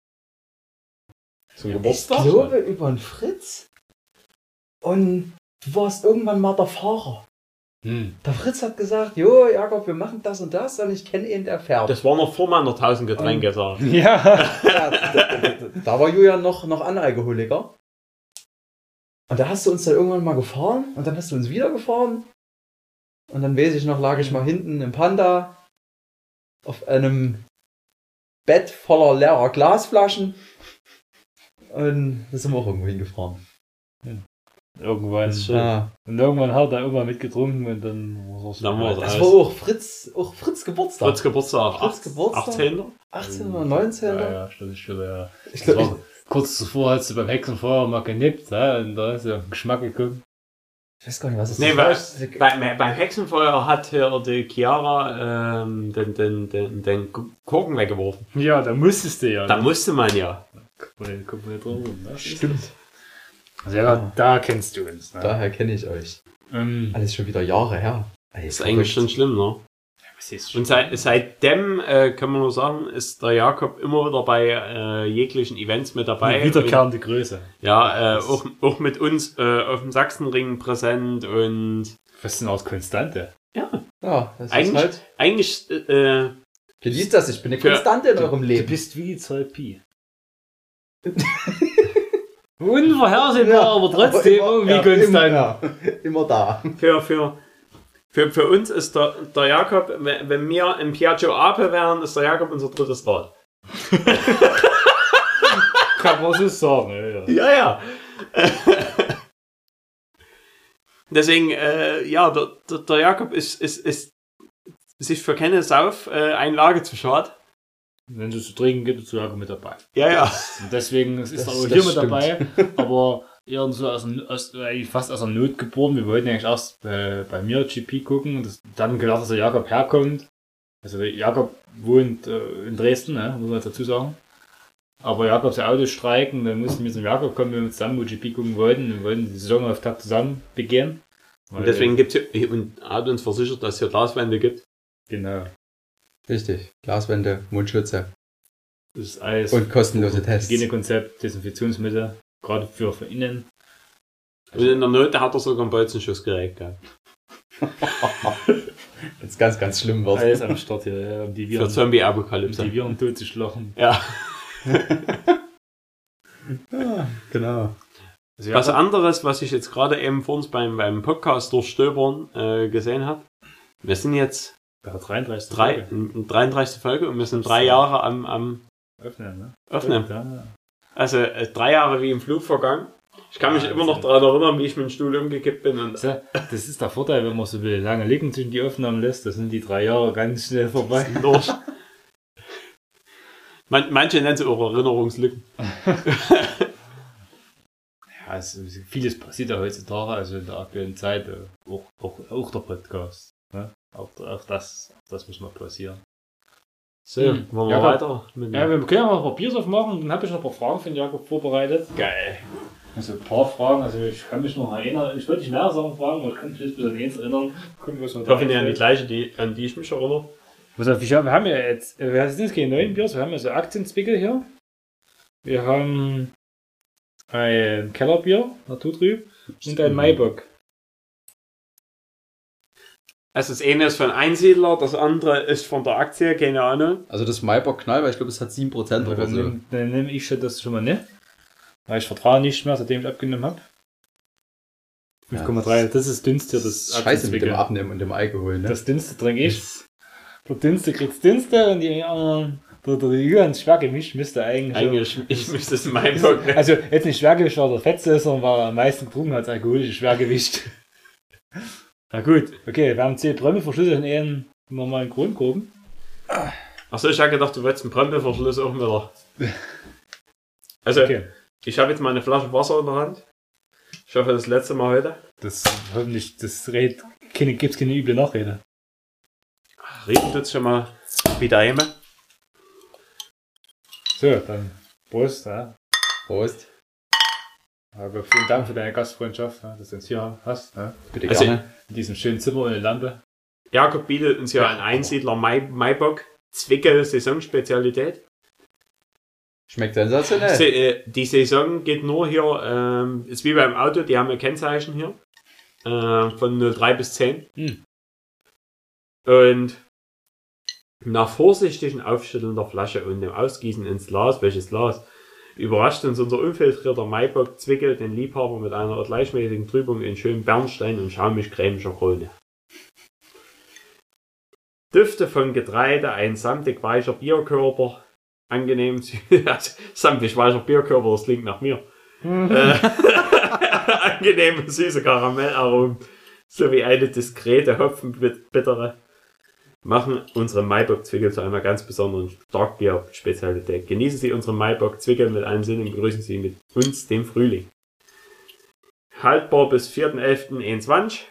Zum Ich Geburtstag? glaube über den Fritz. Und du warst irgendwann mal der Fahrer. Hm. Der Fritz hat gesagt, jo, Jakob, wir machen das und das und ich kenne ihn, der fährt. Das war noch vor meiner 1000 Getränke. Sag. Ja. Ja, da, da, da war Julian noch, noch Analkoholiker. Und da hast du uns dann irgendwann mal gefahren und dann hast du uns wieder gefahren. Und dann weiß ich noch, lag ich mal hinten im Panda auf einem Bett voller leerer Glasflaschen. Und da sind wir auch irgendwo hingefahren. Irgendwann. ist schön. Ja, Und irgendwann hat er immer mitgetrunken und dann war es Dann war es das alles. war auch Fritz, auch Fritz Geburtstag. Fritz Geburtstag. Fritz Geburtstag. 18. 18 oder 19. Ja, ja, stimmt, stimmt, ja. Ich glaube, war, kurz zuvor hast du beim Hexenfeuer mal genippt, ja, und da ist ja auf den Geschmack geguckt. Ich weiß gar nicht, was es Nee, ist. weil, bei, beim Hexenfeuer hat hier die Chiara ähm, den, den, den, den Korken weggeworfen. Ja, da musstest du ja. Da musste man ja. Guck mal, guck mal drum rum, ne? Stimmt. Also ja, da kennst du uns. Ne? Daher kenne ich euch. Ähm, Alles schon wieder Jahre her. Ey, ist eigentlich schon schlimm, ne? Und seit, seitdem, äh, kann man nur sagen, ist der Jakob immer wieder bei äh, jeglichen Events mit dabei. wiederkehrende Größe. Ja, äh, auch, auch mit uns äh, auf dem Sachsenring präsent und Was ist denn aus Konstante? Ja, das Eigentlich- ist halt. eigentlich, äh, Genießt das, ich bin eine Für- Konstante in eurem Du Leben. bist wie Zoll Pi. Unvorhersehbar, aber trotzdem Aber irgendwie ja, konstant. Immer, immer da. für, für, für, für uns ist der, der Jakob, wenn wir im Piaggio Ape wären, ist der Jakob unser drittes Rad. Kann man so sagen, ja. ja. Ja. Deswegen, äh, ja, der, der, der Jakob ist, ist, ist sich für keine Sauf-Einlage zu schade. Wenn es zu trinken gibt, ist Jakob mit dabei. Ja, ja. Und deswegen ist Das- er auch hier mit dabei, aber eher so aus, dem- aus, eigentlich fast aus der Not geboren. Wir wollten eigentlich erst äh, bei mir GP gucken und das, dann gedacht, dass der Jakob herkommt. Also Jakob wohnt äh, in Dresden, ne, muss man jetzt dazu sagen. Aber Jakob sein Auto streiken, dann mussten wir zum Jakob kommen, wenn wir zusammen MotoGP gucken wollten. Wir wollten die Saisonauftakt zusammen begehen. Und deswegen gibt's hier, und hat uns versichert, dass es hier Glaswände gibt. Genau. Richtig. Glaswände, Mundschütze Das ist alles und kostenlose Tests. Hygienekonzept, Desinfektionsmittel, gerade für, für innen. Und in der Not hat er sogar einen Bolzenschussgerät gehabt. Wenn es ganz, ganz schlimm wird. Alles am Start hier, ja, um die Für Viren, um Zombie-Apokalypse. die Viren tot zu schlagen. Ja. Ja, genau. Also Was Jakob- anderes, was ich jetzt gerade eben vor uns beim, beim Podcast durchstöbern äh, gesehen habe. Wir sind jetzt Bei der 33. drei, Folge. in 33. Folge und wir sind drei Jahre am, am Öffnen, ne? Öffnen. Ja. Also äh, drei Jahre wie im Flug vergangen. Ich kann mich Wahnsinn. immer noch daran erinnern, wie ich mit dem Stuhl umgekippt bin. Und Das ist der Vorteil, wenn man so will, lange liegen zwischen die Aufnahmen lässt, da sind die drei Jahre ganz schnell vorbei. durch. Man, manche nennen sie auch Erinnerungslücken. Ja, es vieles passiert ja heutzutage, also in der aktuellen Zeit, äh, auch, auch, auch der Podcast. Ne? Auch, auch, das, auch das muss mal passieren. So, Hm. wollen wir Ja, weiter? Mit Ja, wir können ja mal ein paar Biers aufmachen, dann habe ich noch ein paar Fragen für den Jakob vorbereitet. Geil. Also ein paar Fragen, also ich kann mich noch erinnern, ich wollte nicht mehr Sachen fragen, aber ich kann mich jetzt bis an eins erinnern. Gucken, was wir Ich hoffe nicht an die gleiche, die, an die ich mich erinnere. Pass auf, ich hab, wir haben ja jetzt, äh, wir sind jetzt keine neuen Biers, wir haben ja so Aktienzwickel hier. Wir haben ein Kellerbier, Naturtrüb, und ein Maibock. Also das eine ist von Einsiedler, das andere ist von der Aktie, keine Ahnung. Also das Maibock Knall, weil ich glaube, es hat 7% oder Dann so. nehme dann nehm ich schon das schon mal nicht. Weil ich vertraue nicht mehr, seitdem ich abgenommen habe. 5,3. Das ist das dünnste, das Scheiße mit dem. Abnehmen und dem Alkohol, ne? Das dünnste trinke ich. Der dünnste kriegt's dünnste und die anderen. Der, der, der ganz Schwergewicht müsste eigentlich. Eigentlich, ich müsste es in meinem Bock nehmen. Also jetzt nicht Schwergewicht, weil der Fetze ist, sondern weil er am meisten getrunken hat, als alkoholisches Schwergewicht. Na gut, okay, wir haben 10 Brömme verschlüsselt in einen normalen Kronkorken. Achso, ich habe gedacht, du wolltest einen Bremseverschluss auch wieder. Also, Okay. ich habe jetzt mal eine Flasche Wasser in der Hand. Ich hoffe, das letzte Mal heute. Das hoffentlich, das red, keine, gibt's keine üble Nachrede. Riechen tut's schon mal wie daheim. So, dann Prost, ja. Prost. Aber vielen Dank für deine Gastfreundschaft, ja, dass du uns hier hast. Ja. Bitte Also- gerne. In diesem schönen Zimmer ohne Lampe. Jakob bietet uns ja ein Einsiedler Mai Maibock Zwicke Saisonspezialität. Schmeckt sensationell. Se äh, die Saison geht nur hier, ähm, ist wie beim Auto, die haben ein Kennzeichen hier. Äh, von 03 bis 10. Hm. Und nach vorsichtigen Aufschütteln der Flasche und dem Ausgießen ins Glas, welches Glas, überrascht uns unser unfiltrierter Maibock Zwickel den Liebhaber mit einer gleichmäßigen Trübung in schönem Bernstein und schaumig-cremiger Krone. Düfte von Getreide, ein samtig weicher Bierkörper, angenehm, also, samtig weicher Bierkörper, das klingt nach mir. äh, angenehme süße Karamellaromen sowie eine diskrete Hopfenbittere machen unsere Maibock-Zwickel zu einer ganz besonderen Starkbier-Spezialität. Genießen Sie unsere Maibock-Zwickel mit allen Sinnen und begrüßen Sie mit uns dem Frühling. Haltbar bis 4.11.21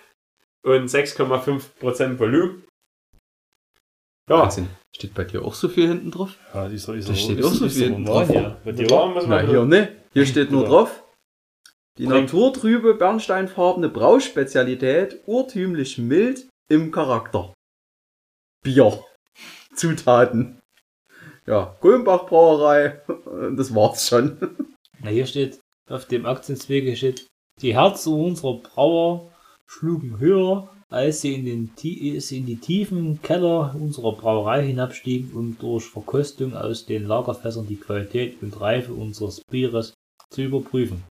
und 6,5% Volumen. Ja, Wahnsinn. Steht bei dir auch so viel hinten drauf? Ja, dieser, dieser, Da steht auch so viel drauf. Ja, bei dir muss Na, hier ne. Hier steht nur drauf. Die naturtrübe, bernsteinfarbene Brauspezialität, urtümlich mild im Charakter. Bier. Zutaten. Ja, Kulmbach Brauerei. Das war's schon. Na, hier steht, auf dem Aktienzwege steht, die Herzen unserer Brauer schlugen höher, als sie in, den, in die tiefen Keller unserer Brauerei hinabstiegen, um durch Verkostung aus den Lagerfässern die Qualität und Reife unseres Bieres zu überprüfen.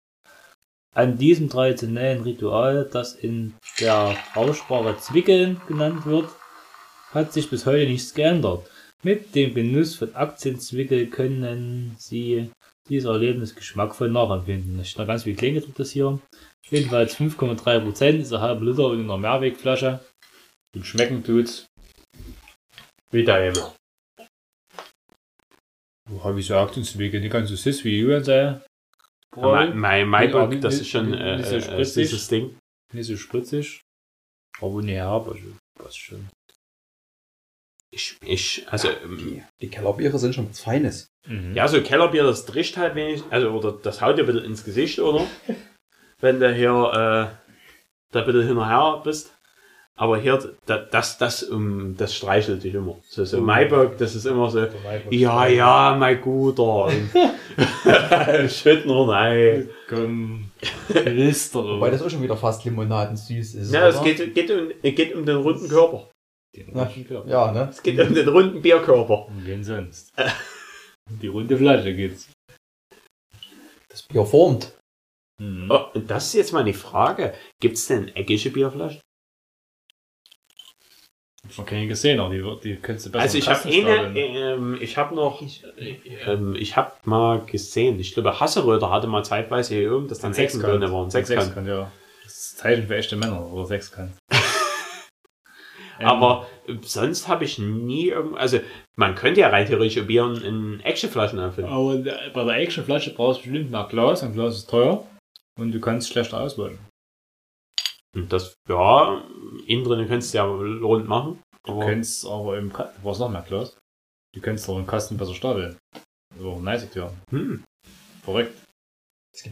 An diesem traditionellen Ritual, das in der Braussprache Zwickeln genannt wird, hat sich bis heute nichts geändert. Mit dem Genuss von Aktienzwickel können Sie dieses Erlebnis geschmackvoll nachempfinden. Da steht noch ganz viel Kleingedrucktes das hier. Jedenfalls 5,3% ist ein halber Liter in einer Mehrwegflasche. Und schmecken tut's. wie daheim. Wo habe ich so Aktienzwickel? Nicht ganz so süß wie Julian sei. Mein, mein Maibock, nicht- das nicht- ist schon äh, nicht so äh, spritzig. dieses Ding. Nicht so spritzig. Aber nicht herb, also passt schon. Ich, ich, also, ähm, Die Kellerbiere sind schon was Feines. Mhm. ja, so Kellerbier, das drischt halt wenig, also, oder das haut dir ein bisschen ins Gesicht, oder? Wenn du hier, äh, da bitte hinterher bist. Aber hier, da, das, das, um, das streichelt dich immer. So, so Maibock, das ist immer so, ja, ja, mein Guter. Und Schütt nur rein. Komm, Lister. Wobei das auch schon wieder fast limonadensüß ist. Ja, es oder? geht, geht, um, geht um den runden Körper. Na, ja, ne? Es geht um den runden Bierkörper. Um wen sonst? Die runde Flasche geht's. Das Bier formt. Mhm. Oh, das ist jetzt mal die Frage. Gibt es denn eckige Bierflaschen? Ich habe keine gesehen, aber die, die könntest du besser Also ich habe eine, stapeln. ähm, ich habe noch, ähm, ich habe mal gesehen, ich glaube Hasseröder hatte mal zeitweise hier oben, dass dann Ecken drin waren, Sechskant. Sechskant, ja. Das ist Zeichen für echte Männer, oder Sechskant. Ähm, Aber äh, sonst habe ich nie irgend, also man könnte ja rein theoretisch Bier in, Actionflaschen anfüllen. Aber der- bei der Actionflasche brauchst du bestimmt mehr Glas, und Glas ist teuer. Und du kannst schlechter auswählen. Und das, ja, innen drin könntest du ja rund machen. Du kannst aber im Kasten, du brauchst noch mehr Glas. Du kannst doch im Kasten besser stapeln. So, nice, ja. hm. Verrückt.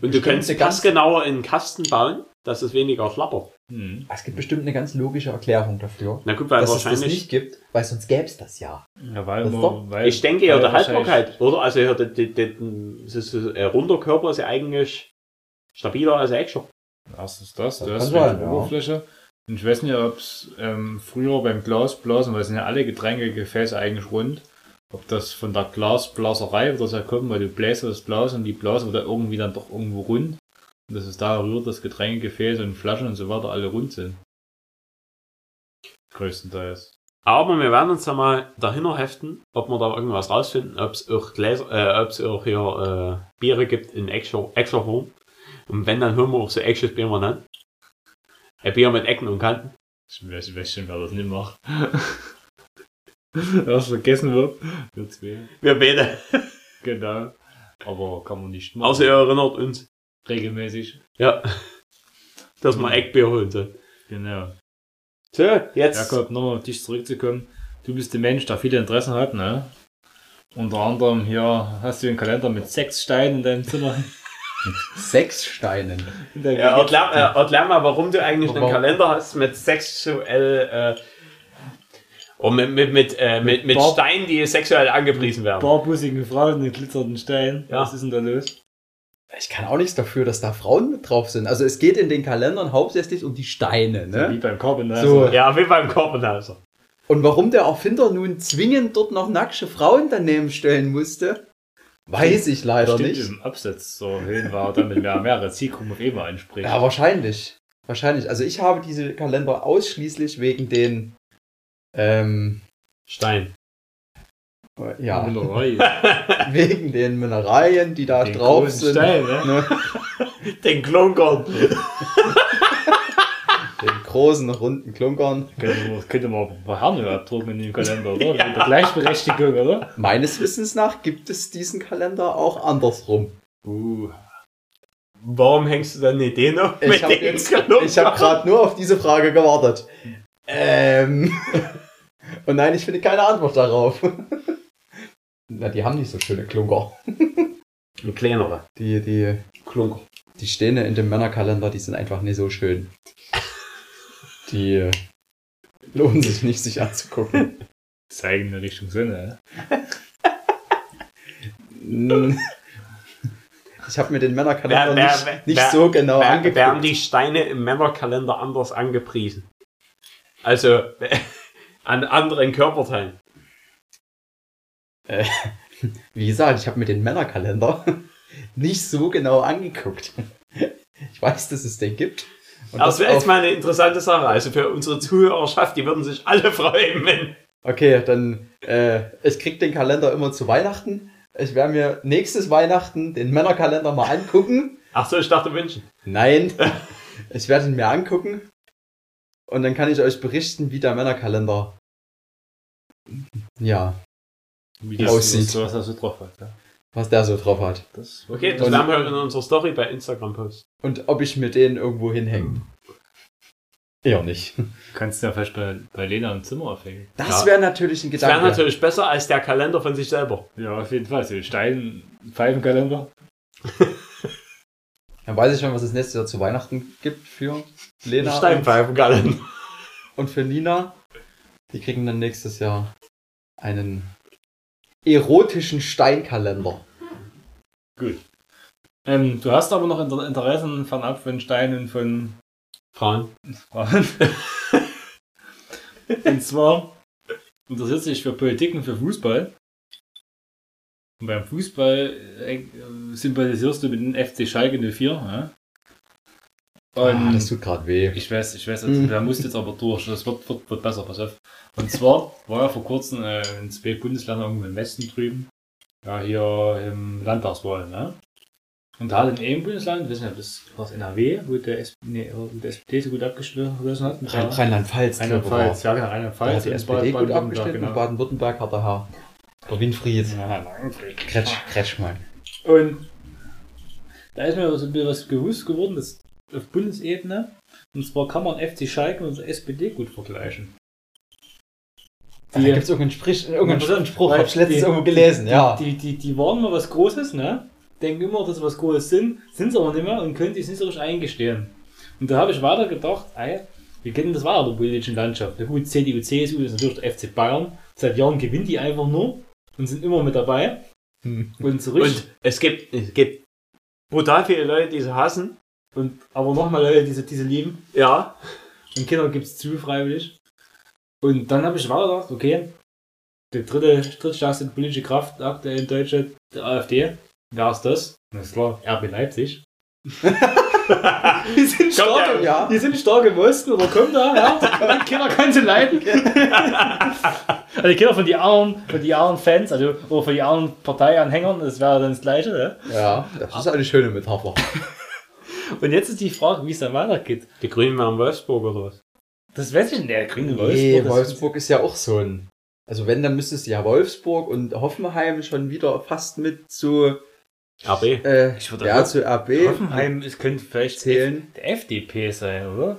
Und du kannst eine das ganz, genauer in den Kasten bauen, dass es weniger schlappert. Hm. es gibt bestimmt eine ganz logische Erklärung dafür. Na gut, weil dass es das wahrscheinlich. nicht gibt, weil sonst gäbe es das ja. Ja, weil, Das man, weil Ich denke ja, der wahrscheinlich- Haltbarkeit, oder? Also ja, der, der, der, das äh, runder Körper ist ja eigentlich stabiler als der Action. Erstens das, Das hast sein, die ja. Oberfläche. Und ich weiß nicht, ob es ähm, früher beim Glasblasen, weil es sind ja alle Getränkegefäße eigentlich rund, ob das von der Glasblaserei oder so kommt, weil du bläst das Glas und die Blase wird irgendwie dann doch irgendwo rund. Dass es da rührt, dass Getränkegefäße und Flaschen und so weiter alle rund sind. Größtenteils. Aber wir werden uns da mal dahinter heften, ob wir da irgendwas rausfinden, ob es auch Gläser, äh, ob es auch hier äh, Biere gibt in extra, extra Form. Und wenn, dann hören wir auch so echtes Bier mal an. Ein Bier mit Ecken und Kanten. Ich weiß, ich weiß schon, wer das nicht macht. Was vergessen wird, wir zwei. Wir beide. Genau. Aber kann man nicht machen. Außer ihr erinnert uns. Regelmäßig. Ja. Dass wir Eckbier holen. Genau. So, jetzt. Jakob, nochmal auf dich zurückzukommen. Du bist der Mensch, der viele Interessen hat, ne? Unter anderem hier hast du einen Kalender mit sechs Steinen in deinem Zimmer. Sechs Steinen. Ja, erklär, äh, erklär mal, warum du eigentlich einen Warum? Kalender hast mit sexuell, äh, und mit, mit, mit, äh, mit, mit Bar- Steinen, die sexuell angepriesen werden. barbusigen Frauen mit glitzernden Steinen. Ja. Was ist denn da los? Ich kann auch nichts dafür, dass da Frauen mit drauf sind. Also es geht in den Kalendern hauptsächlich um die Steine. Wie Ne? beim Carbon. So. Ja, wie beim Korbenhauser. Und warum der Erfinder nun zwingend dort noch nackte Frauen daneben stellen musste, weiß ich leider Stimmt, nicht. im Absatz so hin war, damit mehr mehrere Zielgruppen auf einmal anspricht. Ja, wahrscheinlich. Wahrscheinlich. Also ich habe diese Kalender ausschließlich wegen den ähm, Stein. Ja, Mineralien. wegen den Mineralien, die da Den drauf sind. Stein, ne? Ne? Den Klunkern. Den großen, runden Klunkern. Könnte man, könnte man ein paar Herne abdrucken in dem Kalender, oder? Mit der Gleichberechtigung, oder? Meines Wissens nach gibt es diesen Kalender auch andersrum. Uh, Warum hängst du dann nicht den noch Ich habe habe gerade nur auf diese Frage gewartet. Ähm. Und nein, ich finde keine Antwort darauf. Na, die haben nicht so schöne Klunker. Ein kleinere Die, die, Klunker. die stehen in dem Männerkalender, die sind einfach nicht so schön. Die äh, lohnen sich nicht, sich anzugucken. zeigen in Richtung Sonne, Mm. Ich habe mir den Männerkalender Wer- wer- nicht, wer- nicht wer- so genau Wer- angeguckt. Werden die Steine im Männerkalender anders angepriesen? Also an anderen Körperteilen. Wie gesagt, ich habe mir den Männerkalender nicht so genau angeguckt. Ich weiß, dass es den gibt. Und das wäre jetzt mal eine interessante Sache. Also für unsere Zuhörerschaft, die würden sich alle freuen, wenn. Okay, dann, äh, ich krieg den Kalender immer zu Weihnachten. Ich werde mir nächstes Weihnachten den Männerkalender mal angucken. Ach so, ich dachte wünschen. Nein, ich werde ihn mir angucken. Und dann kann ich euch berichten, wie der Männerkalender, ja, Wie das Aussieht. So, was er so drauf hat. Ja. was der so drauf hat. Das Okay, das werden wir in unserer Story bei Instagram posten. Und ob ich mir den irgendwo hinhänge. Eher nicht. kannst du ja vielleicht bei, bei Lena im Zimmer aufhängen. Das Ja. wäre natürlich ein Das wäre Gedanke. natürlich besser als der Kalender von sich selber. Ja, auf jeden Fall. So ein Stein, Pfeifenkalender. Dann weiß ich schon, was es nächstes Jahr zu Weihnachten gibt für Lena und, Steinpfeifenkalender. und für Nina. Die kriegen dann nächstes Jahr einen erotischen Steinkalender. Gut. Ähm, du hast aber noch Inter Interessen fernab von Steinen von Frauen. Frauen. Und zwar interessiert sich für Politik und für Fußball. Und beim Fußball äh, sympathisierst du mit dem FC Schalke 04. Ja? Und Ah, das tut gerade weh. ich weiß, ich weiß, jetzt, wer muss jetzt aber durch. Das wird, wird, wird besser, pass auf. Und zwar war ja vor kurzem äh, in zwei Bundesländern irgendwo im Westen drüben. Ja, hier im Landtagswahl, ne? Und da hat in einem Bundesland, nicht, ob das war das NRW, wo der, S nee, wo der SPD so gut abgeschlossen hat. Rheinland-Pfalz. Rheinland-Pfalz, ja, genau, Da Rheinland-Pfalz. hat die SPD gut abgestimmt genau. und Baden-Württemberg hat der Herr der Winfried Ja. Kretsch, Kretschmann. Und da ist mir so ein bisschen was gewusst geworden, dass auf Bundesebene, und zwar kann man FC Schalke und SPD gut vergleichen. Da gibt es irgendeinen, Sprich, irgendeinen Spruch, weil hab ich letztens die- irgendwo gelesen, die, ja. Die, die, die waren mal was Großes, ne? Denken immer, dass sie was Großes sind, sind sie aber nicht mehr und können sich nicht so richtig eingestehen. Und da habe ich weiter gedacht, ey, wir kennen das weiter der politischen Landschaft. Na gut, CDU, CSU ist natürlich der FC Bayern. Seit Jahren gewinnen die einfach nur und sind immer mit dabei. Hm. Und richtig. Und es gibt, es gibt brutal viele Leute, die sie hassen. Und, aber nochmal Leute, diese, diese lieben. Ja. Und Kinder gibt es zu, freiwillig. Und dann habe ich weiter gedacht, okay, die dritte, drittstärkste politische Kraft aktuell in Deutschland, der AfD. Wer ist das? Na klar, RB Leipzig. die sind stark, der- im- ja. die sind stark im Osten oder kommt da, ja. Die Kinder können sie leiden. also die Kinder von die anderen, von die anderen Fans, also oder von die anderen Parteianhängern, das wäre dann das Gleiche, ne? Ja, das ist eine schöne Metapher. Und jetzt ist die Frage, wie es dann weitergeht. Die Grünen waren Wolfsburg oder was? Das weiß ich nicht, der grüne Wolfsburg. Nee, Wolfsburg ist ja auch so ein. Also wenn, dann müsstest du ja Wolfsburg und Hoffenheim schon wieder fast mit zu, RB. äh, Ich würde ja, zu RB Hoffenheim, es könnte vielleicht zählen. der FDP sein, oder?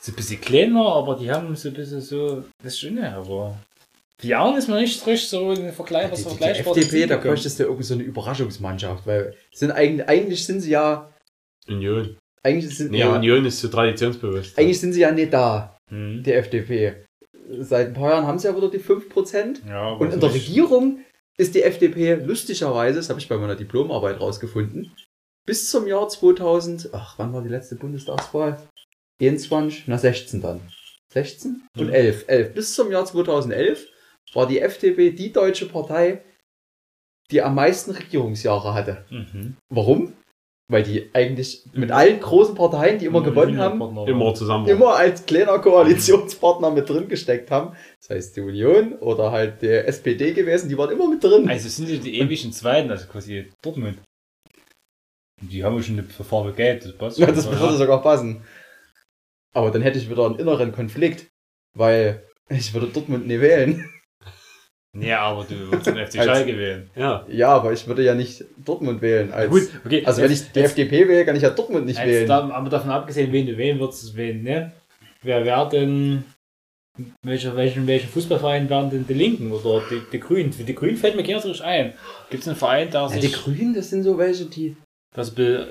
So ein bisschen kleiner, aber die haben so ein bisschen so das Schöne, aber. Die anderen ist mir nicht so richtig so ein Vergleich, was Die, die, die vergleichbar FDP, da kommt. bräuchtest du irgendwie so eine Überraschungsmannschaft, weil sind eigentlich, eigentlich sind sie ja, Union. eigentlich sind, Nee, ja, Union ist zu traditionsbewusst. eigentlich sind sie ja nicht da, Hm. die FDP. Seit ein paar Jahren haben sie ja wieder die 5%. Ja, Und in der nicht- Regierung ist die FDP lustigerweise, das habe ich bei meiner Diplomarbeit rausgefunden, bis zum Jahr 2000, ach, wann war die letzte Bundestagswahl? 21, na 16 dann. 16 und 11. 11. Bis zum Jahr 2011 war die FDP die deutsche Partei, die am meisten Regierungsjahre hatte. Mhm. Warum? Weil die eigentlich mit allen großen Parteien, die immer gewonnen haben, Immer zusammen. immer als kleiner Koalitionspartner mit drin gesteckt haben. Das heißt die Union oder halt der SPD gewesen, die waren immer mit drin. Also sind die die ewigen Zweiten, also quasi Dortmund. Und Die haben ja schon eine Farbe gelb, das passt. Ja, das würde sogar passen. Aber dann hätte ich wieder einen inneren Konflikt, weil ich würde Dortmund nie wählen. Ja, aber du würdest den FC Schalke wählen. Ja. Ja, aber ich würde ja nicht Dortmund wählen. Als, Gut, okay. also wenn jetzt- ich die FDP wähle, kann ich ja Dortmund nicht Jetzt wählen. da, aber davon abgesehen, wen du wählen würdest, wen, ne? Wer wäre denn, welcher, welchen, welchen Fußballverein wären denn die Linken oder die, die Grünen? Für die Grünen fällt mir nicht ein. Gibt es einen Verein, der Ja, sich, die Grünen, das sind so welche, die. das be,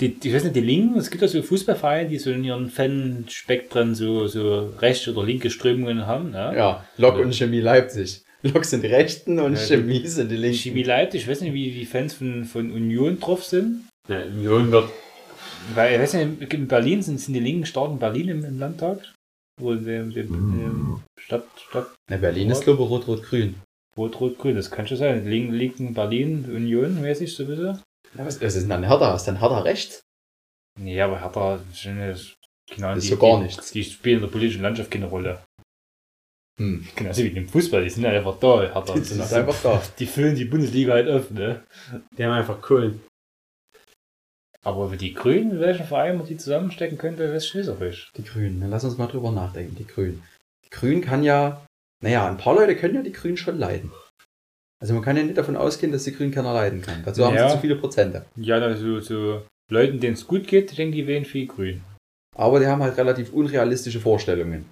die, die, ich weiß nicht, die Linken, es gibt ja so Fußballvereine, die so in ihren Fanspektren so, so rechte oder linke Strömungen haben, ne? Ja, Lok und Chemie Leipzig. Lok sind die Rechten und Ja, Chemie sind die Linken. Chemie Leipzig, ich weiß nicht, wie die Fans von, von Union drauf sind. Ne, Union wird. Weil, ich weiß nicht, in Berlin sind, sind die Linken stark in Berlin im, im Landtag? Wo in dem, dem, dem Stadt, Stadt Na, Berlin ist, glaube ich, Rot-Rot-Grün. Rot-Rot-Grün, das kann schon sein. Linken, Linken Berlin, Union, mäßig so ein bisschen. Ja, was, was ist denn dann Hertha? Ist dann Hertha rechts? Nee, aber Hertha, ist schon eine- genau, Das ist die, so gar die, nichts. Die spielen in der politischen Landschaft keine Rolle. Hm. Genauso wie im Fußball, die sind halt einfach da. Hertha. Die sind einfach da. die füllen die Bundesliga halt auf, ne? Die haben einfach Kohlen. Aber über die Grünen, welchen Verein man die zusammenstecken könnte, ist schwierig. Die Grünen, dann lass uns mal drüber nachdenken. Die Grünen. Die Grünen kann ja, naja, ein paar Leute können ja die Grünen schon leiden. Also man kann ja nicht davon ausgehen, dass die Grünen keiner leiden kann. Dazu haben Ja. sie zu viele Prozente. Ja, also so Leuten, denen es gut geht, denken die wählen viel Grün. Aber die haben halt relativ unrealistische Vorstellungen.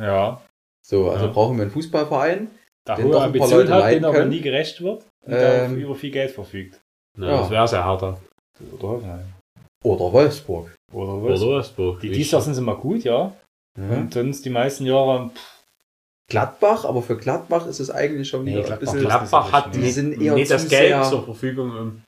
Ja. So, also Ja. brauchen wir einen Fußballverein. Da Den doch ein paar Ambitionen Leute hat, den aber nie gerecht wird und der Ähm. über viel Geld verfügt. Ne, Ja. Das wäre sehr härter. Oder Hoffenheim. Oder Wolfsburg. Oder? Wolfsburg. Die Jahr sind sie mal gut, ja. Ja. Und sonst die meisten Jahre. pff, Gladbach, aber für Gladbach ist es eigentlich schon Nee, wieder ein Gladbach bisschen. Gladbach- hat Die die sind eher nicht das Geld sehr- zur Verfügung.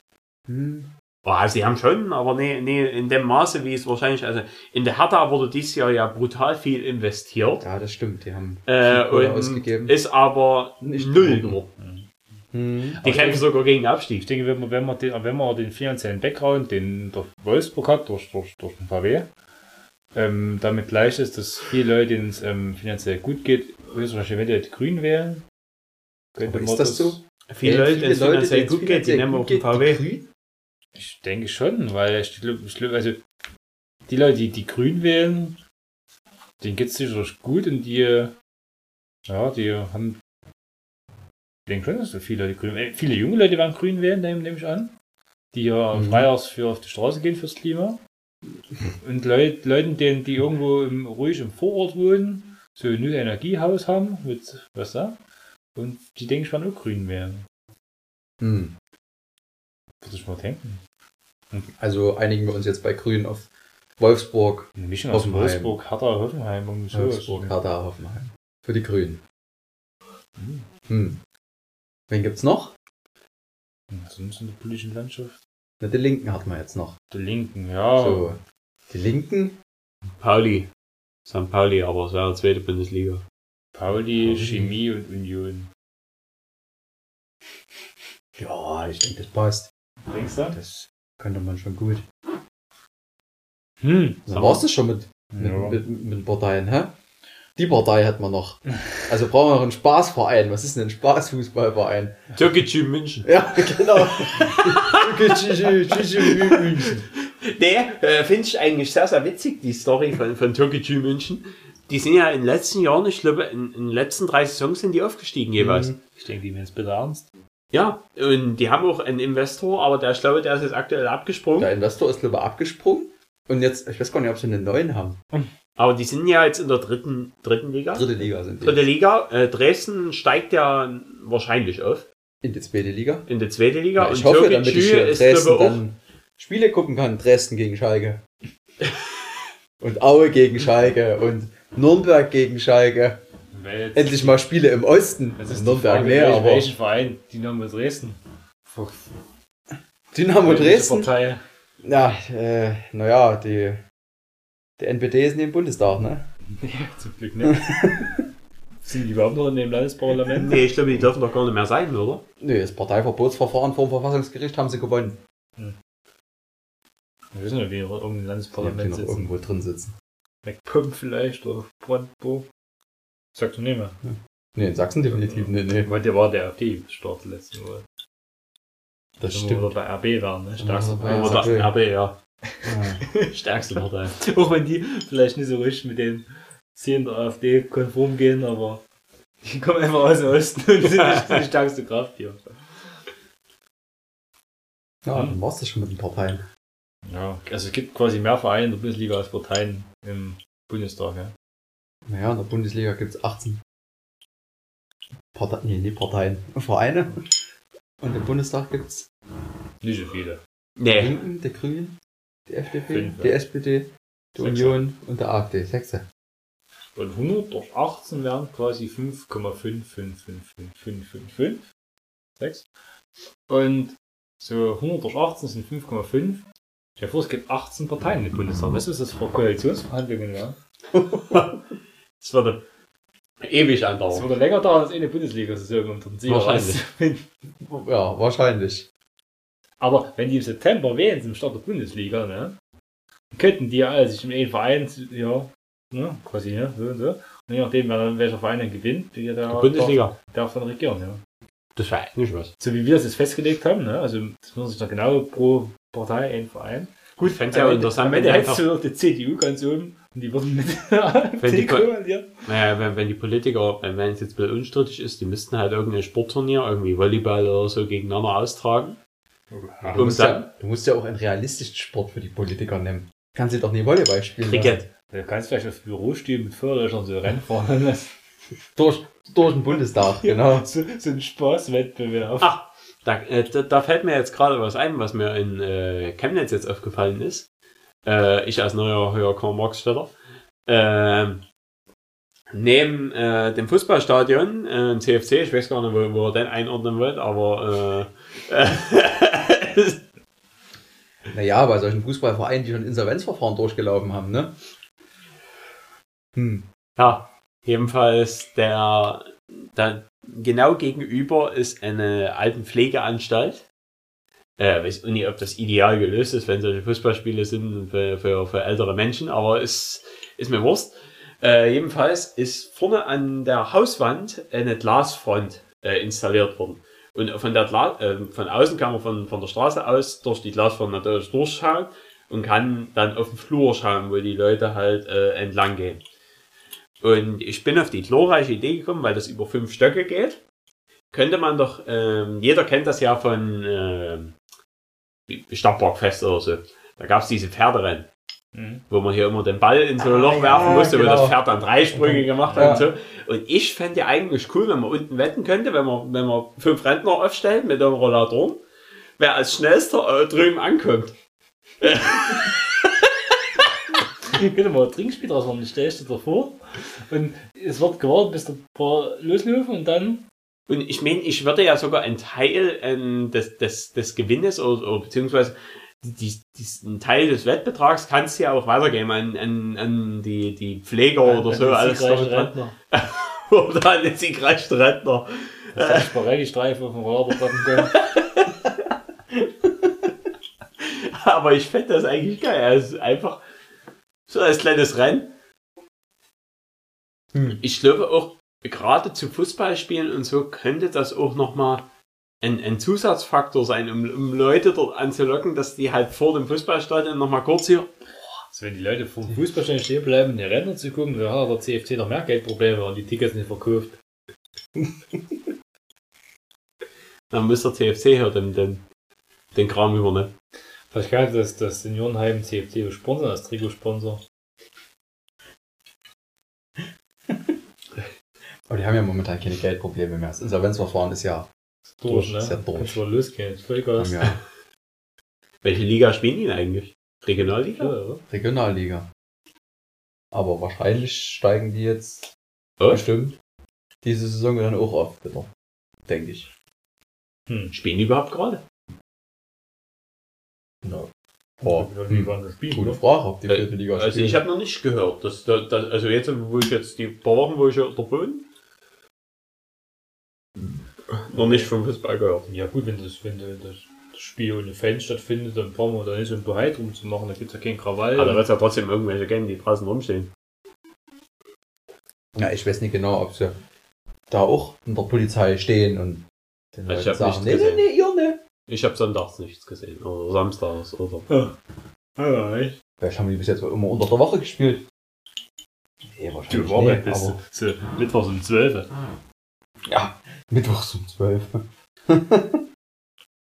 Hm. Oh, also sie haben schon, aber nee, nee, in dem Maße, wie es wahrscheinlich, also in der Hertha wurde dieses Jahr ja brutal viel investiert. Ja, das stimmt. Die haben Äh, und ausgegeben. ist aber Nicht null geworden. geworden. Hm. Die kämpfen sogar gegen Abstieg. Ich denke, wenn man, wenn man, den, wenn man den finanziellen Background, den der Wolfsburg hat, durch, durch, durch den VW, ähm, damit gleich ist, dass viele Leute, denen es ähm, finanziell gut geht, höchstwahrscheinlich eventuell die Grünen wählen. Könnte man ist das so? Viele Äh, Leute, denen es finanziell gut geht, die nehmen auf den VW. Ich denke schon, weil also die Leute, die die Grün wählen, denen geht es sicher gut und die, ja, die haben, ich denke schon, dass so viele Leute Grün, äh, viele junge Leute werden Grün wählen, nehme nehm ich an, die ja Mhm. Freitags für auf die Straße gehen fürs Klima. Und Leut, Leuten, denen, die irgendwo im, ruhig im Vorort wohnen, so ein Energiehaus haben, mit, was da, und die denke ich werden auch Grün wählen. Hm. Würde ich mal denken. Also einigen wir uns jetzt bei Grünen auf Wolfsburg, aus Hoffenheim. Wolfsburg, Hertha, Hoffenheim und so. Wolfsburg, Hertha, Hoffenheim. Für die Grünen. Hm. Hm. Wen gibt's noch? Sonst in der politischen Landschaft. Na, die Linken hatten wir jetzt noch. Die Linken, ja. So. Die Linken? Pauli. St. Pauli, aber es wäre zweite Bundesliga. Pauli, Pauli. Chemie und Union. Ja, ich denke, das passt. Denkst du? Das könnte man schon gut. Hm. Dann war's das schon mit, mit, Ja. mit, mit Parteien, hä? Die Partei hat man noch. Also brauchen wir noch einen Spaßverein. Was ist denn ein Spaßfußballverein? Türkgücü München. Ja, genau. Nee, äh, finde ich eigentlich sehr, sehr witzig, die Story von, von Türkgücü München. Die sind ja in den letzten Jahren, ich glaube, in, in den letzten drei Saisons sind die aufgestiegen jeweils. Mhm. Ich denke, die meinen es bitte ernst. Ja, und die haben auch einen Investor, aber der, ich glaube, der ist jetzt aktuell abgesprungen. Der Investor ist, ich, abgesprungen. Und jetzt, ich weiß gar nicht, ob sie einen neuen haben. Aber die sind ja jetzt in der dritten, dritten Liga. Dritte Liga sind die. Dritte Liga. Äh, Dresden steigt ja wahrscheinlich auf In die zweite Liga. in die zweite Liga. Ja, ich hoffe, damit ich ist, Dresden auch. dann Spiele gucken kann. Dresden gegen Schalke. und Aue gegen Schalke. Und Nürnberg gegen Schalke. Jetzt, Endlich mal Spiele im Osten. das ist Nürnberg welchen, aber welchen Verein? Dynamo Dresden. Dynamo Welche Dresden. Partei. Ja, äh, naja, die, die NPD ist in dem Bundestag, ne? Nee, zum Glück nicht. Sind die überhaupt noch in dem Landesparlament? Nee, ich glaube, die dürfen doch gar nicht mehr sein, oder? Nee, das Parteiverbotsverfahren vor dem Verfassungsgericht haben sie gewonnen. Wir wissen ja, wie in irgendeinem Die Landesparlament noch sitzen. irgendwo drin sitzen. MacPom vielleicht oder Brandenburg. Sagst du nicht mehr. Nee, in Sachsen definitiv, nee, nee. Weil der war der AfD-Start letzten Mal. Das Wenn stimmt. wir bei RB waren, ne? Stärkste Ja, Partei. Oder okay. RB, ja. Ja. Stärkste Partei. Auch wenn die vielleicht nicht so richtig mit den Zielen der AfD konform gehen, aber die kommen einfach aus dem Osten und sind nicht die stärkste Kraft hier. Ja, dann war's das schon mit den Parteien. Ja, also es gibt quasi mehr Vereine in der Bundesliga als Parteien im Bundestag, ja. Naja, in der Bundesliga gibt's 18 Parteien, nee, nicht Parteien, Vereine. Und im Bundestag gibt's Nicht so viele. die Nee. Linken, die Grünen, die FDP, Fünf, die. SPD, die Sechser. Union und der AfD. Sechse. Und 100 durch 18 wären quasi 5,5555555. 6. Und so 100 durch 18 sind 5,5. Ich vor, es gibt 18 Parteien im Bundestag. Weißt du, was das für Koalitionsverhandlungen wären? Das würde ewig Das andauern. würde länger dauern als eine Bundesliga-Saison unter den Sieger Wahrscheinlich. Ja, wahrscheinlich. Aber wenn die im September wählen zum Start der Bundesliga, ne, könnten die ja alle sich in einen Verein, ja, ne, quasi, ne, so und so. Und je nachdem, wer welcher Verein dann gewinnt, der, der, Bundesliga. darf, darf dann regieren, ja. Das wäre eigentlich was. So wie wir das jetzt festgelegt haben, ne, also das muss sich dann genau pro Partei ein Verein. Gut, fände es ja interessant, Am wenn Ende hättest du die CDU ganz oben die würden mit der Wenn AfD die naja, wenn, wenn die Politiker, wenn wenn es jetzt ein bisschen unstrittig ist, die müssten halt irgendein Sportturnier, irgendwie Volleyball oder so gegeneinander austragen. Du musst, dann- ja, du musst ja auch einen realistischen Sport für die Politiker nehmen. Kannst du doch nie Volleyball spielen. Cricket. Du kannst vielleicht aufs Büro stehen mit Förderlöchern so Rennen fahren. Durch, durch den Bundestag, genau. So, so ein Spaßwettbewerb. Ach, da, äh, da, da fällt mir jetzt gerade was ein, was mir in äh, Chemnitz jetzt aufgefallen ist. Äh, ich als neuer höher Karl-Marx-Städter. Ähm, neben äh, dem Fußballstadion, äh, CFC, ich weiß gar nicht, wo, wo er den einordnen wollt, aber äh, äh, Naja, bei solchen Fußballvereinen, die schon Insolvenzverfahren durchgelaufen haben, ne? Hm. Ja, jedenfalls der, da genau gegenüber ist eine Altenpflegeanstalt. Äh, weiß nicht, ob das ideal gelöst ist, wenn solche Fußballspiele sind für, für, für ältere Menschen, aber ist, ist mir Wurst. Äh, jedenfalls ist vorne an der Hauswand eine Glasfront äh, installiert worden. Und von, der Gla äh, von außen kann man von, von der Straße aus durch die Glasfront natürlich durchschauen und kann dann auf den Flur schauen, wo die Leute halt äh, entlang gehen. Und ich bin auf die glorreiche Idee gekommen, weil das über fünf Stöcke geht. Könnte man doch, ähm, jeder kennt das ja von ähm, Stadtparkfest oder so. Da gab es diese Pferderennen, Mhm. wo man hier immer den Ball in so ein Ah, Loch ja, werfen musste, wo genau. das Pferd dann drei Sprünge gemacht hat Ja. und so. Und ich fände ja eigentlich cool, wenn man unten wetten könnte, wenn man, wenn man fünf Rentner aufstellt mit einem Rollator, wer als schnellster äh, drüben ankommt. Könnte mal ein Trinkspiel draus machen, stellst du dir vor und es wird gewartet, bis der paar loslaufen und dann Und ich meine, ich würde ja sogar einen Teil ähm, des, des, des Gewinnes oder, oder beziehungsweise die, diesen Teil des Wettbetrags kannst du ja auch weitergeben an, an, an die, die Pfleger oder so. an den Alles Rentner. oder an den siegreichen Rentner. Das auf dem können. Aber ich fände das eigentlich geil. Es ist einfach, So als kleines Rennen. Hm. Ich glaube auch, gerade zu Fußballspielen und so könnte das auch nochmal ein, ein Zusatzfaktor sein, um, um Leute dort anzulocken, dass die halt vor dem Fußballstadion nochmal kurz hier. Also wenn die Leute vom Fußballstand stehen bleiben, die Rennen zu gucken, dann hat der CFC noch mehr Geldprobleme und die Tickets nicht verkauft. Dann muss der CFC hier den, den, den Kram übernehmen. Vielleicht kann das, das Seniorenheim CFC sponsern, als Trikotsponsor. Aber die haben ja momentan keine Geldprobleme mehr. Das Insolvenzverfahren ist ja Durch, ne? Ist ja durch. Kannst mal losgehen. Vollgas. ja Welche Liga spielen die denn eigentlich? Ja, Regionalliga? oder? Regionalliga. Aber wahrscheinlich steigen die jetzt Oh? bestimmt diese Saison dann auch auf, wieder. Denke ich. Hm. Spielen die überhaupt gerade? Ja. Oh, Boah, Spiel? Gute ne? Frage, ob die Äh, vierte Liga Also ich habe noch nicht gehört. Dass, da- da- also jetzt, wo ich jetzt die paar Wochen, wo ich hier da bin, noch nicht vom Fußball gehört. Ja gut, wenn das, wenn das, Spiel ohne Fans stattfindet, dann brauchen wir da nicht so ein Bohai drum zu machen, da gibt es ja keinen Krawall. Aber da wird es ja trotzdem irgendwelche geben, die draußen rumstehen. Ja, ich weiß nicht genau, ob sie da auch in der Polizei stehen und den ich Leuten hab sagen, nee, nee, gesehen. nee, ihr ne. Ich habe sonntags nichts gesehen. Oder samstags oder. ja, echt. Vielleicht haben die bis jetzt immer unter der Woche gespielt. Nee, wahrscheinlich Du war nee, nee, bis aber so, Mittwochs um 12. ja, mittwochs um 12.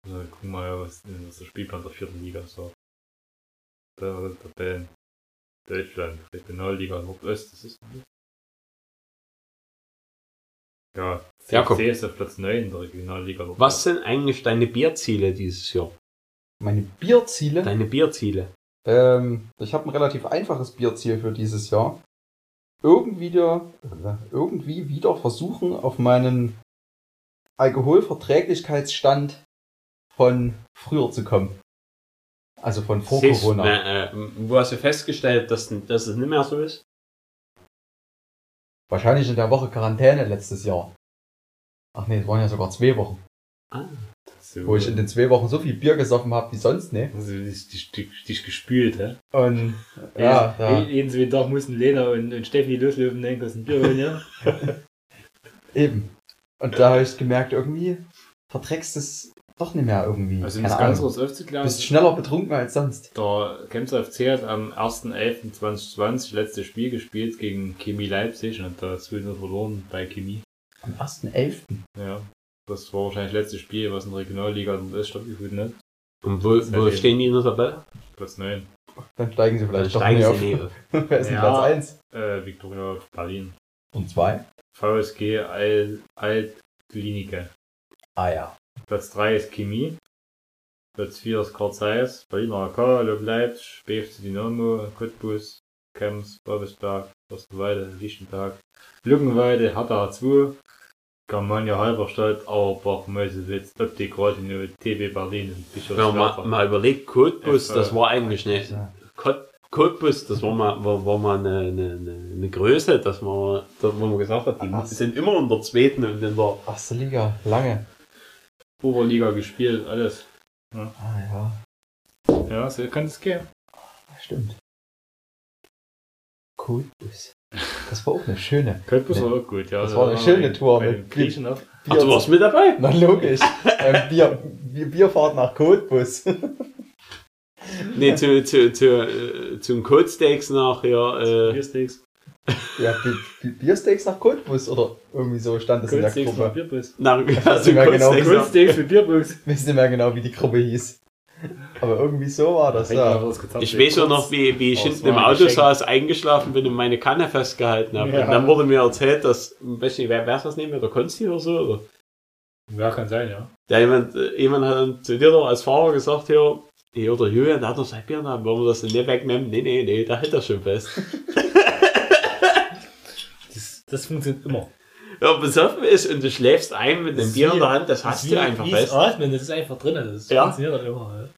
Also, guck mal, was, was der Spielplan der vierten Liga sagt. Da ist der Tabellen. Deutschland, Regionalliga Nordost, das ist. Ja, Jakob. CFC ist auf Platz 9 in der Regionalliga Nordost. Was sind eigentlich deine Bierziele dieses Jahr? Meine Bierziele. Deine Bierziele? Ähm, ich habe ein relativ einfaches Bierziel für dieses Jahr. Irgendwie wieder, irgendwie wieder versuchen, auf meinen Alkoholverträglichkeitsstand von früher zu kommen. Also von vor Siehst- Corona. Äh, wo hast du festgestellt, dass, dass es nicht mehr so ist? Wahrscheinlich in der Woche Quarantäne letztes Jahr. Ach nee, es waren ja sogar zwei Wochen. so, Wo ich in den zwei Wochen so viel Bier gesoffen habe wie sonst, ne? also dich, dich, dich, dich gespült, hä? Und ja, jeden, ja, jeden zweiten Tag mussten Lena und, und Steffi loslaufen, denken, das ist ein Bier holen, ja? eben. Und da habe ich gemerkt, irgendwie verträgst du es doch nicht mehr irgendwie. Also um Keine das ganz Ahnung. kurz aufzuklären, bist schneller betrunken als sonst. der Chemser FC hat am 1.11.2020 letztes Spiel gespielt gegen Chemie Leipzig und hat da 2-0 verloren bei Chemie. Am 1.11. Ja. Das war wahrscheinlich das letzte Spiel, was in der Regionalliga Nordost stattgefunden hat. Und wo, wo stehen die in der Tabelle? Platz 9. Dann steigen sie Dann vielleicht doch steigen nicht sie auf. Wer ist denn Ja. Platz 1? Äh, Viktoria Berlin. Und 2? VSG Al Altklinike. Ah ja. Platz 3 ist Chemie. Platz 4 ist Karl Zeiss, Berliner AK, Lob Leipzig, BFC Dynamo, Cottbus, Krems, Babelsberg, Osterweide, Lichtenberg, Luckenweide, Hertha 2, Germania Halberstadt, Auerbach, Meusewitz, Optik, Rathenow, TB Berlin und Wenn man mal, überlegt, Cottbus, das war eigentlich eine. Ja. Cottbus, das war mal, war, war mal eine, eine, eine, eine Größe, dass man, dass wo man gesagt hat, die Ach. sind immer in der zweiten und in der. Erste Liga, lange. Oberliga gespielt, alles. Ah ja, Ja, so kann es gehen. stimmt. Coolbus. Das war auch eine schöne. Cottbus Nee. war auch gut, ja. Das Da war eine waren schöne Tour mit Griechen. Ach, du warst mit dabei? Na logisch. ähm, Bier, Bier, Bierfahrt nach Cottbus. Nee, zu, zu, zu, äh, zum Codesteaks nachher. Äh, Biersteaks. ja, Bi- Bi- Biersteaks nach Cottbus oder irgendwie so stand es in der Coldsteaks nach Gruppe. Bierbus. nach, also ja genau. Coldsteaks mit Bierbus. Ich weiß nicht mehr genau, wie die Gruppe hieß. Aber irgendwie so war das, ja. Ich weiß auch noch, wie, wie ich Oh, hinten im Auto Geschenk. saß, eingeschlafen bin und meine Kanne festgehalten habe. Ja. Und dann wurde mir erzählt, dass, weiß nicht, wer wer ist das nicht mehr, der Konsti oder so? Oder? Ja, kann sein, ja. Ja, jemand, äh, jemand hat dann zu dir doch als Fahrer gesagt, hier, hier oder Julian, der hat noch sein Bier da, wollen wir das denn nicht wegnehmen? Nee, nee, nee, da hält er schon fest. Das, das funktioniert immer. Ja, besoffen ist und du schläfst ein mit einem Bier in der Hand, das Das hast du einfach fest. das Atmen, das ist einfach drin. Das Ja. funktioniert dann immer.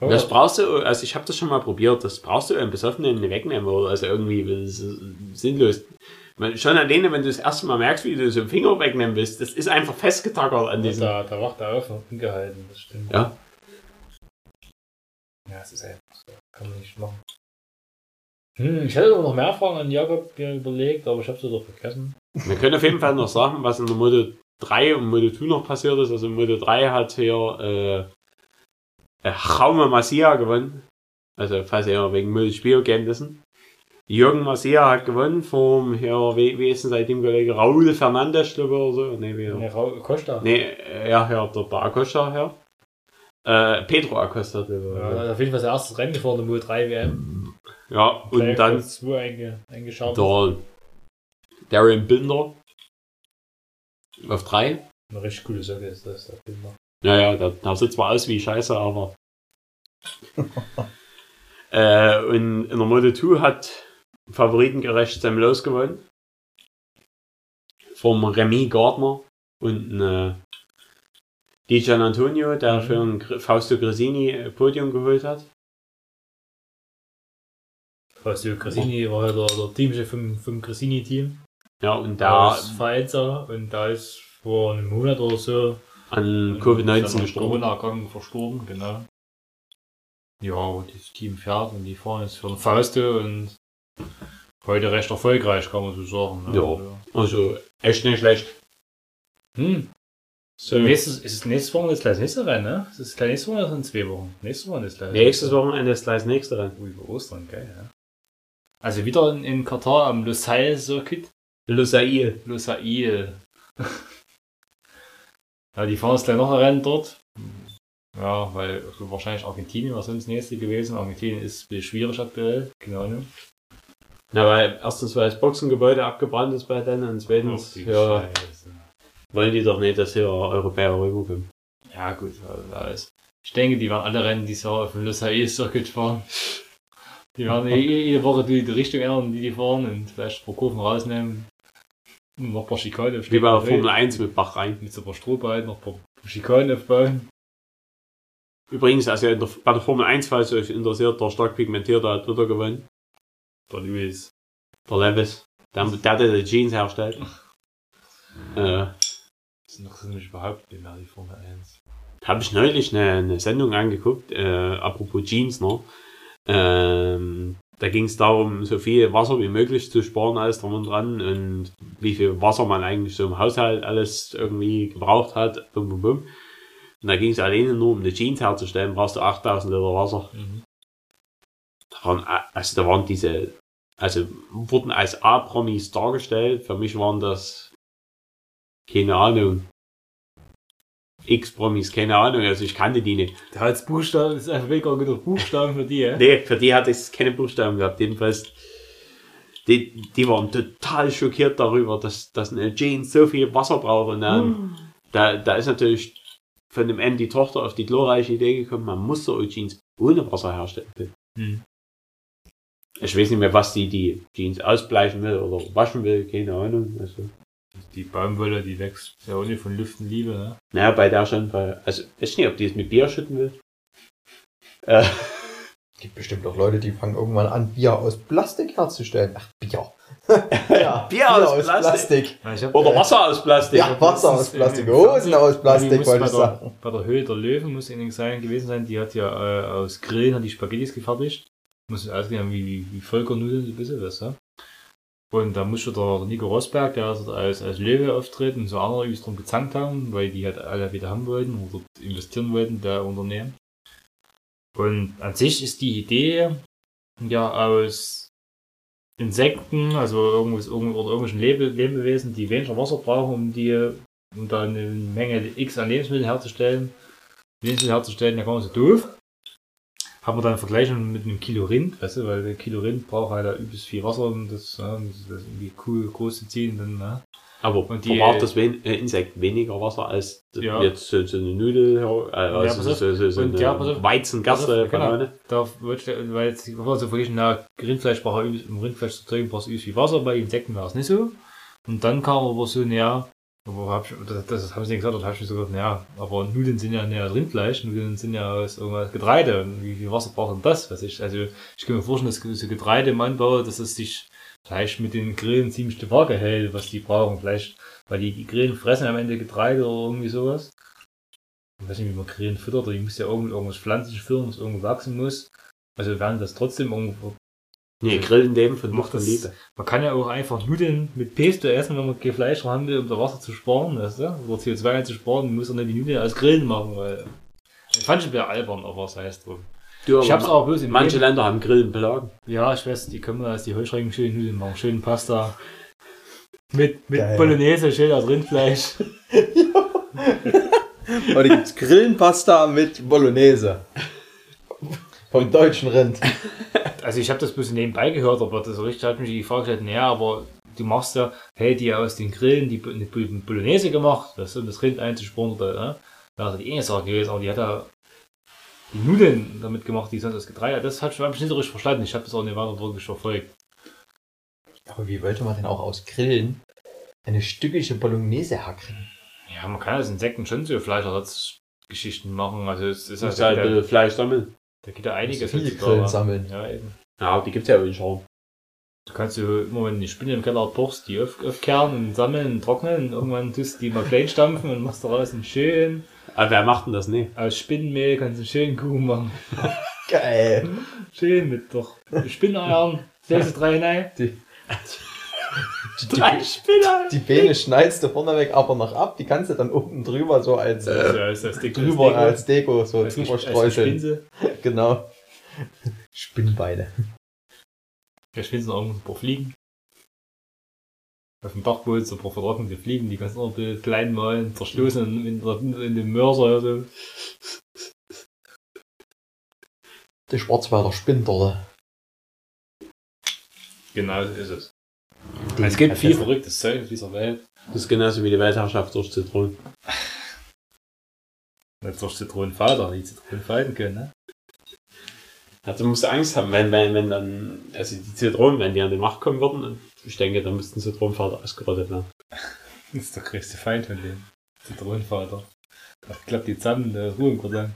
Ja. Das brauchst du, also ich habe das schon mal probiert, das brauchst du im Besoffenen nicht wegnehmen, oder? also irgendwie das ist sinnlos. Schon alleine, wenn du das erste Mal merkst, wie du so einen Finger wegnehmen willst, das ist einfach festgetackert an diesem. da, da wacht er auf und hingehalten, das stimmt. Ja. Ja, es ist einfach so. Kann man nicht machen. Hm, ich hätte noch mehr Fragen an Jakob überlegt, aber ich habe sie doch vergessen. Wir können auf jeden Fall noch sagen, was in der Moto 3 und Moto 2 noch passiert ist. Also in Moto 3 hat hier äh, äh, Jaume Masia gewonnen. Also falls ihr wegen Moto Spielergebnissen. Jürgen Masia hat gewonnen vom hier, wie, wie ist denn seitdem Kollege Raul Fernandes, glaube ich, oder so? Nee, wie, Nee, Ra- Costa. nee äh, ja, ja, der, der Acosta, ja. Äh, Pedro Acosta. Ja, auf jeden Fall sein erstes Rennen gefahren, der Moto 3 WM. Ja, und dann Platz 2 einge, eingeschaut. der Darren Binder auf 3. Eine richtig coole Socke ist das. der Binder. Ja, ja, der, der sieht zwar aus wie Scheiße, aber. äh, und in der Moto 2 hat favoritengerecht Sam Lowe gewonnen. Vom Remy Gardner und äh, Dijan Antonio, der Mhm. für Fausto Gresini äh, Podium geholt hat. Du, Gresini war ja der, der Teamchef vom, vom Gresini-Team. Ja, und der ist Vereinsser und da ist vor einem Monat oder so an ist Covid-19 an gestorben. Corona-Erkrankung verstorben, genau. Ja, und dieses Team fährt und die fahren jetzt für den Fausto und heute recht erfolgreich, kann man so sagen. ne? Ja. Also, Also echt nicht schlecht. Hm. So, Nächstes, ist es nächstes Wochenende das gleich nächste Rennen, ne? Ist es gleich nächstes Wochenende oder in zwei Wochen? Nächstes Wochenende ist gleich. nächstes Wochenende ist gleich das nächste Rennen. Ui, über Ostern, geil, ja. Also wieder in, in Katar am Lusail Circuit. Lusail. Lusail. ja, die fahren jetzt gleich noch ein Rennen dort. Ja, weil also wahrscheinlich Argentinien war sonst das nächste gewesen. Argentinien ist ein bisschen schwierig aktuell. Genau, ne? Na, weil erstens, weil das Boxengebäude abgebrannt ist bei denen und zweitens, ja, Scheiße. Wollen die doch nicht, dass hier Europäer rüberkommen. Ja, gut, also alles. Ich denke, die werden alle Rennen dieses Jahr auf dem Lusail Circuit fahren. Die werden eh- jede Woche die, die Richtung ändern, die die fahren und vielleicht ein paar Kurven rausnehmen. Und noch ein paar Schikanen Wie bei der Formel 1 mit Bach rein. Mit so ein paar Strohballen noch ein paar Schikanen aufbauen. Übrigens, also in der, bei der Formel 1, falls euch interessiert, der stark pigmentierte hat wieder gewonnen. Der Luis. Der Levis. Der, der, der die Jeans herstellt. Äh, Das noch so nicht überhaupt nicht mehr die Formel 1. habe ich neulich eine, eine Sendung angeguckt, äh, apropos Jeans noch. Ähm, da ging es darum, so viel Wasser wie möglich zu sparen, alles drum und dran und wie viel Wasser man eigentlich so im Haushalt alles irgendwie gebraucht hat. Bum, bum, bum. Und da ging es alleine nur um eine Jeans herzustellen, brauchst du 8000 Liter Wasser. Mhm. Da waren, also da waren diese, also wurden als A-Promis dargestellt. Für mich waren das, keine Ahnung, X-Promis, keine Ahnung, also ich kannte die nicht. Der als Buchstaben ist einfach weniger genug Buchstaben für die, ja? Nee, für die hatte ich keine Buchstaben gehabt. Jedenfalls, die, die waren total schockiert darüber, dass, dass eine Jeans so viel Wasser braucht. Und dann, da, da ist natürlich von dem Ende die Tochter auf die glorreiche Idee gekommen, man muss so Jeans ohne Wasser herstellen. können. Hm. Ich weiß nicht mehr, was die, die Jeans ausbleichen will oder waschen will, keine Ahnung. Also, Die Baumwolle, die wächst ja nicht von Luft und Liebe, ne? naja, bei der schon, bei, also, ich weiß nicht, ob die es mit Bier schütten will. Äh, gibt bestimmt auch Leute, die fangen irgendwann an, Bier aus Plastik herzustellen. Ach, Bier. ja, Bier aus Plastik. Ja, ich hab, oder äh, Wasser aus Plastik. Ja, Wasser aus Plastik, Hosen aus Plastik, wollte bei ich der, sagen. Bei der Höhe der Löwen muss einiges sein gewesen sein. Die hat ja äh, aus Grillen hat die Spaghettis gefertigt. Muss ausgehen haben wie, wie, wie Völkernudeln, so ein bisschen was, ja. Und da musste der, Nico Rosberg, der also als, als Löwe auftritt und so andere übrigens drum gezankt haben, weil die halt alle wieder haben wollten oder investieren wollten, der Unternehmen. Und an sich ist die Idee ja aus Insekten, also irgendwas, irgend- oder irgendwelchen Lebe, Lebewesen, die weniger Wasser brauchen, um die, um da eine Menge X an Lebensmitteln herzustellen. Lebensmittel herzustellen, da kann man so doof. Haben wir dann vergleichen mit einem Kilo Rind, weißt du, weil der Kilo Rind braucht halt da übelst viel Wasser, um das, ja, um das irgendwie cool groß zu ziehen. Dann, ne? Aber Und die- verbraucht das wen, äh, Insekt weniger Wasser als Ja. jetzt so, so eine Nudel, äh, also pass so, so, so, so eine ja. Weizengasse, genau. Da ich, weil jetzt, bevor so verglichen, na, Rindfleisch braucht um Rindfleisch zu trinken, brauchst du übelst viel Wasser, bei Insekten war es nicht so. Und dann kam aber so, naja, aber hab ich, das, das haben sie nicht gesagt, da habe ich mir so gedacht, naja, aber Nudeln sind ja näher Rindfleisch, Nudeln sind ja aus irgendwas Getreide. Wie viel Wasser braucht denn das? Was ich, also, ich kann mir vorstellen, dass so Getreide im Anbau, dass es sich vielleicht mit den Grillen ziemlich die Waage hält, was die brauchen. Vielleicht, weil die, die Grillen fressen am Ende Getreide oder irgendwie sowas. Ich weiß nicht, wie man Grillen füttert, die muss ja irgend, irgendwas pflanzlich füttern, was irgendwo wachsen muss. Also werden das trotzdem irgendwo Nee, grillen dem von Macht und das- Liebe. Man kann ja auch einfach Nudeln mit Pesto essen, wenn man kein Fleisch haben will, um das Wasser zu sparen, weißt du? Oder CO2 einzusparen, man muss doch nicht die Nudeln als Grillen machen, weil. Ich fand schon wieder albern, aber was heißt drum. Du, Ich hab's auch bloß im Manche Leben. Länder haben Grillen beladen. Ja, ich weiß, die können wir als die Heuschrecken schön Nudeln machen. Schön Pasta. Mit, mit Geil. Bolognese, schön als Rindfleisch. Heute gibt's Grillenpasta mit Bolognese. Vom deutschen Rind. Also ich habe das bloß nebenbei gehört, aber das so richtig hat mich die Frage gestellt, naja, aber du machst ja, hey, die aus den Grillen, die Bolognese gemacht, das um das Rind einzusporen oder, ne? Da hat die eine Sache gewesen, aber die hat ja die Nudeln damit gemacht, die sonst das Getreide, das hat schon ich nicht so richtig verstanden. Ich habe das auch nicht weiter wirklich verfolgt. Aber wie wollte man denn auch aus Grillen eine stückige Bolognese herkriegen? Ja, man kann aus Insekten schon so Fleischersatzgeschichten machen, also es ist Das ist halt, halt da, Fleisch sammeln. Da geht ja einiges Viele. Grillen sammeln. Ja, eben. Ja, die gibt's ja auch in Schau. Du kannst du immer, wenn du die Spinne im Keller pochst, die auf, aufkehren und sammeln und trocknen. Und irgendwann tust du die mal klein stampfen und machst daraus einen schönen, Aber wer macht denn das nicht? aus Spinnenmehl kannst du einen schönen Kuchen machen. Geil. Schön mit doch Spinneiern, legst du drei hinein. Die, Drei die, Spinner! die Beine schneidest du vorneweg aber noch ab. Die kannst du dann oben drüber so als ist ja als Dick drüber als Deko so als, drüber als, als streuseln. Genau. Spinnbeine. Der Spinse noch irgendwo ein paar Fliegen. Auf dem Dachboot so ein paar vertrocknete Fliegen, die kannst du bisschen klein malen, zerstoßen in, in, in dem Mörser oder so. Die Schwarzwälder Spinndorte. Genau so ist es. Es gibt viel verrücktes Zeug auf dieser Welt. Das ist genauso wie die Weltherrschaft durch Zitronen. Nicht durch Zitronenfalter, die Zitronen falten können, ne? Also musst du Angst haben, wenn, wenn, wenn dann, also die Zitronen, wenn die an die Macht kommen würden, ich denke, dann müssten Zitronenvater ausgerottet werden. Das ist der größte Feind von denen. Zitronenvater. Das klappt die zusammen, der Ruhe im.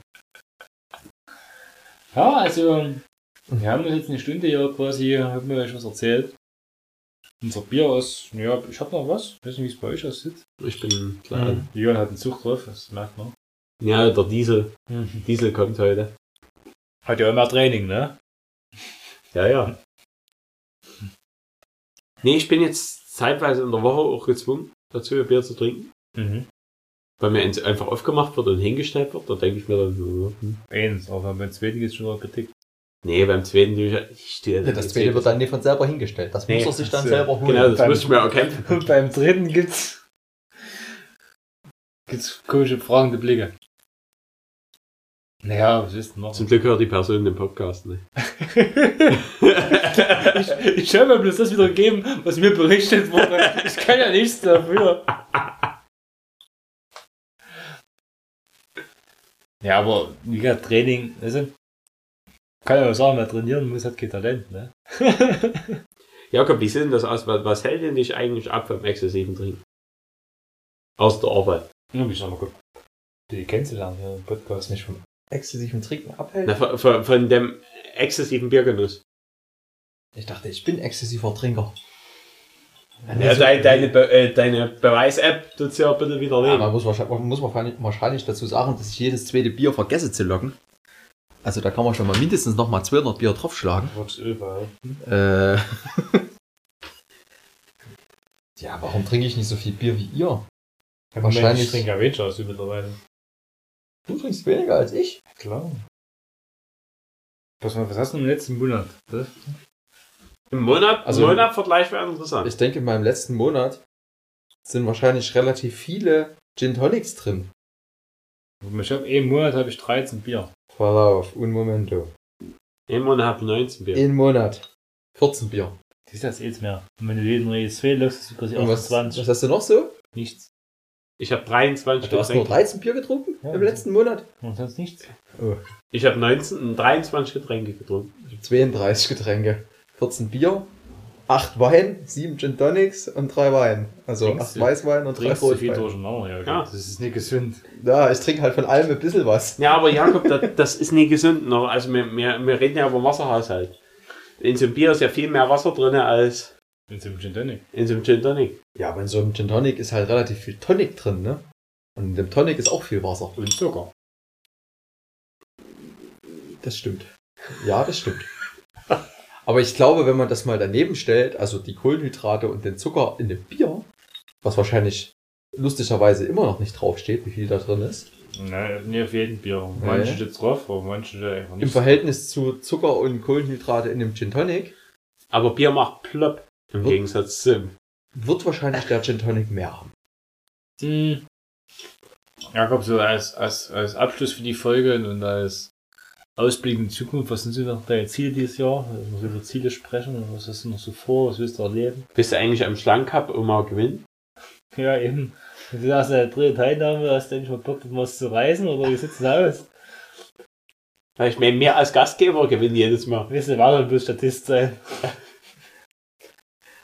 Ja, also, wir haben uns jetzt eine Stunde hier quasi, haben wir euch was erzählt. Unser Bier ist, ja, ich hab noch was. Ich weiß nicht, wie es bei euch aussieht. Ich bin klar. Mhm. Jörn hat einen Zug drauf, das merkt man. Ja, der Diesel. Diesel kommt heute. Hat ja immer Training, ne? Ja, ja. Nee, ich bin jetzt zeitweise in der Woche auch gezwungen, dazu ein Bier zu trinken. Mhm. Weil mir eins einfach aufgemacht wird und hingestellt wird, da denke ich mir dann, so, hm. Eins, aber beim zweiten geht's schon mal Kritik. Nee, beim zweiten, stehe Ja, das zweite wird dann nicht von selber hingestellt. Das Nee, muss er sich dann selber holen. Genau, das Beim- muss ich mir auch kämpfen. Und beim dritten gibt's. gibt's komische fragende Blicke. Naja, was ist denn noch? Zum Glück hört die Person den Podcast nicht. ich ich habe mir bloß das wieder gegeben, was mir berichtet wurde. Ich kann ja nichts dafür. Ja, aber wie gesagt, Training, also, kann ja auch sagen, wer trainieren muss, hat kein Talent, ne? Jakob, wie sieht denn das aus? Was, hält denn dich eigentlich ab vom exzessiven Trinken? Aus der Arbeit. Ja, ich sag mal, guck, die kennenzulernen hier im Was Podcast. mich vom exzessiven Trinken abhält. Na, von, von, von dem exzessiven Biergenuss. Ich dachte, ich bin exzessiver Trinker. Ja, deine, deine, Be äh, deine Beweis-App tut's ja bitte wieder Ja, nehmen. man muss, wahrscheinlich, man muss wahrscheinlich dazu sagen, dass ich jedes zweite Bier vergesse zu locken. Also da kann man schon mal mindestens noch mal 200 Bier draufschlagen. Wird überall. Äh. ja, warum trinke ich nicht so viel Bier wie ihr? Wahrscheinlich- Ich trinke ja weniger als du mittlerweile. Du trinkst weniger als ich. Klar. Was, was hast du im letzten Monat? Das? Im Monat, Also- im Monatvergleich wäre interessant. Ich denke, in meinem letzten Monat sind wahrscheinlich relativ viele Gin Tonics drin. Ich habe einen Monat habe ich 13 Bier. Verlauf, un momento. Im Monat habe ich 19 Bier. In Monat. 14 Bier. Das ist das jetzt mehr. Und wenn du jeden Reyes fehlst, ist es quasi Und was, 28. was hast du noch so? Nichts. Ich habe 23 Du hast nur Getränke. 13 Bier getrunken Ja. im letzten Monat? Und sonst nichts. Oh, Ich habe 19, 23 Getränke getrunken. ich hab 32 Getränke. 14 Bier, 8 Wein, 7 Gin Tonics und 3 Wein. Also Trinkst 8 du- Weißwein und 3 Trinkst du viel durcheinander, ja. Ja. Das ist nicht gesund. Ja, ich trinke halt von allem ein bisschen was. Ja, aber Jakob, das, das ist nicht gesund. Noch. Also wir, wir, wir reden ja über Wasserhaushalt. In so einem Bier ist ja viel mehr Wasser drin als In so einem Gin Tonic. in so einem Gin Tonic. Ja, aber in so einem Gin Tonic ist halt relativ viel Tonic drin, ne? Und in dem Tonic ist auch viel Wasser. Und Zucker. Das stimmt. Ja, das stimmt. Aber ich glaube, wenn man das mal daneben stellt, also die Kohlenhydrate und den Zucker in dem Bier, was wahrscheinlich lustigerweise immer noch nicht draufsteht, wie viel da drin ist, Nein, nicht auf jeden Bier. Nee. Manche steht drauf, aber manche steht einfach im nicht. Verhältnis zu Zucker und Kohlenhydrate in dem Gin Tonic, Aber Bier macht plopp. Im Wird- Gegensatz zum. wird wahrscheinlich der Gin Tonic mehr haben. Hm. Ja, komm, so als, als, als Abschluss für die Folge und als Ausblick in die Zukunft, was sind so noch deine Ziele dieses Jahr? Wenn wir so über Ziele sprechen, was hast du noch so vor, was willst du erleben? Bist du eigentlich am Schlank Cup immer gewinnen? Ja, eben. Du hast eine dritte Teilnahme, hast du endlich mal Bock, was zu reisen oder wie sieht's denn aus? Weil ich mir mehr als Gastgeber gewinne jedes Mal. Willst du weiter bloß Statist sein?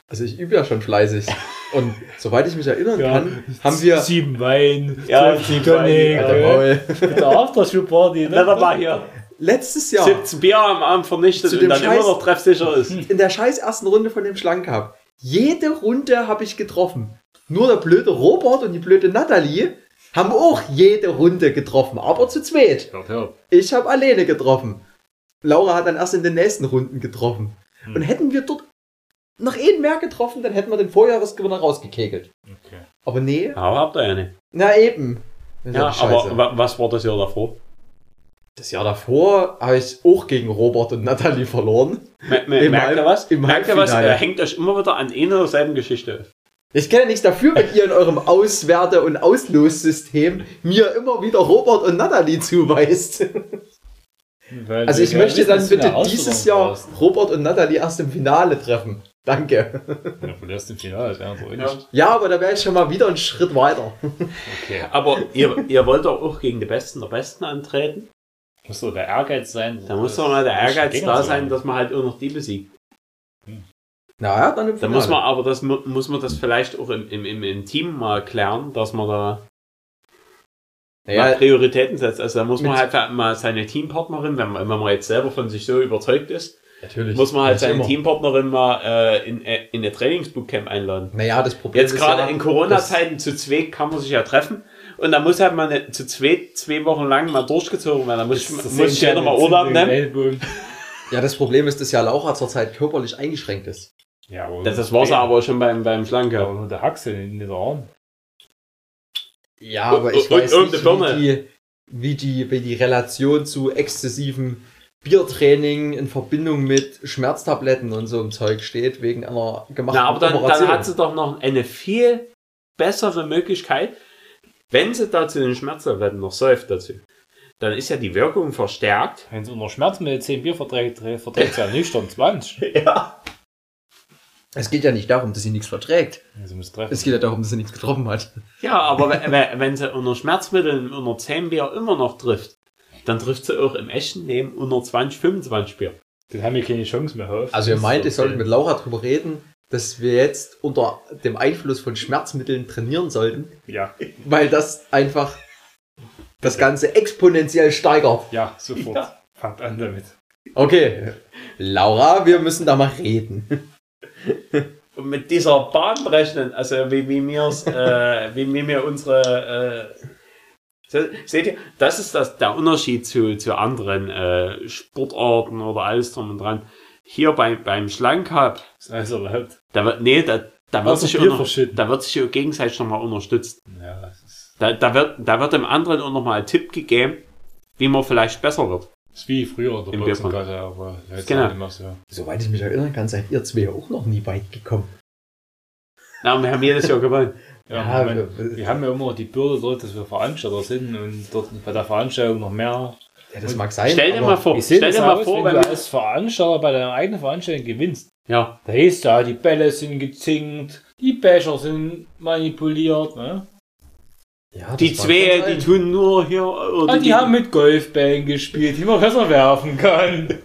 Also ich übe ja schon fleißig. Und soweit ich mich erinnern kann, haben wir... sieben Wein, Ja, sieben Tonic, Wein, Alter, Maul. mit der Aftershow-Party, Na, da ne? war hier Letztes Jahr, 17 Bier am Abend vernichtet und dann Scheiß- immer noch treffsicher ist. in der scheiß ersten Runde von dem Schlank Cup, jede Runde habe ich getroffen. Nur der blöde Robert und die blöde Natalie haben auch jede Runde getroffen, aber zu zweit. Hört, hört. Ich habe alleine getroffen. Laura hat dann erst in den nächsten Runden getroffen. Hm. Und hätten wir dort noch einen mehr getroffen, dann hätten wir den Vorjahresgewinner rausgekegelt. Okay. Aber nee, Aber habt ihr ja nicht. na eben. Ja, Scheiße. aber wa- was war das Jahr davor? Das Jahr davor habe ich auch gegen Robert und Natalie verloren. Me me Im merkt ihr was? im Merkt ihr was? Ihr hängt euch immer wieder an einer oder selben Geschichte. Ich kenne nichts dafür, wenn ihr in eurem Auswerte- und Auslossystem mir immer wieder Robert und Natalie zuweist. Weil Also ich möchte dann bitte dieses Jahr brauchst. Robert und Natalie erst im Finale treffen. Danke. Ja, im Finale, das wäre so ähnlich. Ja, aber da wäre ich schon mal wieder einen Schritt weiter. Okay. Aber ihr, ihr wollt doch auch gegen die Besten der Besten antreten. Muss doch der Ehrgeiz sein. Da muss doch mal der Ehrgeiz da sein, dass man halt auch noch die besiegt. Naja, dann im Da Finale. muss man aber das mu- muss man das vielleicht auch im, im, im, im Team mal klären, dass man da mal naja, Prioritäten setzt. Also da muss man halt mal seine Teampartnerin, wenn man, wenn man jetzt selber von sich so überzeugt ist, natürlich. muss man halt seine immer. Teampartnerin mal äh, in, äh, in eine Trainingsbootcamp einladen. Naja, das Problem Jetzt ist gerade ja, in Corona-Zeiten zu zweit kann man sich ja treffen. Und da muss halt mal zu zweit zwei Wochen lang mal durchgezogen werden. Da muss, ich, muss ich jeder mal Urlaub nehmen. Ja, das Problem ist, dass ja Laura zurzeit körperlich eingeschränkt ist. Ja, aber Das, das war's aber schon beim, beim Ja, Schlanker. aber nur der Haxe in den Arm. Ja, Und- aber ich und- weiß und nicht, wie die, wie, die, wie die Relation zu exzessivem Biertraining in Verbindung mit Schmerztabletten und so einem Zeug steht, wegen einer gemachten Na, aber dann, dann Operation. hat sie doch noch eine viel bessere Möglichkeit, wenn sie da zu den Schmerztabletten noch säuft dazu. Dann ist ja die Wirkung verstärkt. Wenn sie unter Schmerzmittel 10 Bier verträgt, verträgt sie ja nüchtern 20. Ja. es geht ja nicht darum, dass sie nichts verträgt. Also muss treffen. Es geht ja darum, dass sie nichts getroffen hat. Ja, aber wenn, sie unter Schmerzmitteln unter 10 Bier immer noch trifft, dann trifft sie auch im echten Leben unter 20, 25 Bier. Dann haben wir keine Chance mehr. Auf. Also ihr meint, ich sollte mit Laura drüber reden, dass wir jetzt unter dem Einfluss von Schmerzmitteln trainieren sollten, Ja, weil das einfach das Ganze exponentiell steigert. ja, sofort. Ja. Fangt an damit. Okay, Laura, wir müssen da mal reden. Und mit dieser bahnbrechenden, also wie, wie wir es, äh, wie, wie wir unsere, äh, se- seht ihr, das ist das, der Unterschied zu, zu anderen äh, Sportarten oder alles drum und dran. Hier bei, beim Schlankhab, Das ist alles erlaubt. da wird, nee, da, da wird sich, unter, da wird sich ja gegenseitig nochmal unterstützt. Ja, das ist, Da, da wird, da wird dem anderen auch nochmal ein Tipp gegeben, wie man vielleicht besser wird. das ist wie früher in der Im Boxengasse, aber jetzt Genau. nicht mehr so. Soweit ich mich erinnern kann, seid ihr zwei auch noch nie weit gekommen. Na, wir haben jedes Jahr gewonnen. Ja, Ja, meine, wir- wir haben ja immer die Bürde dort, dass wir Veranstalter sind und dort bei der Veranstaltung noch mehr. Ja, das mag sein. Stell dir mal vor, stell dir mal aus, vor, wenn wenn du als Veranstalter bei deiner eigenen Veranstaltung gewinnst? ja, Da hieß da, die Bälle sind gezinkt, die Becher sind manipuliert, ne? Ja, die zwei, die tun nur hier, oder Und die haben mit Golfbällen gespielt, die man besser werfen kann.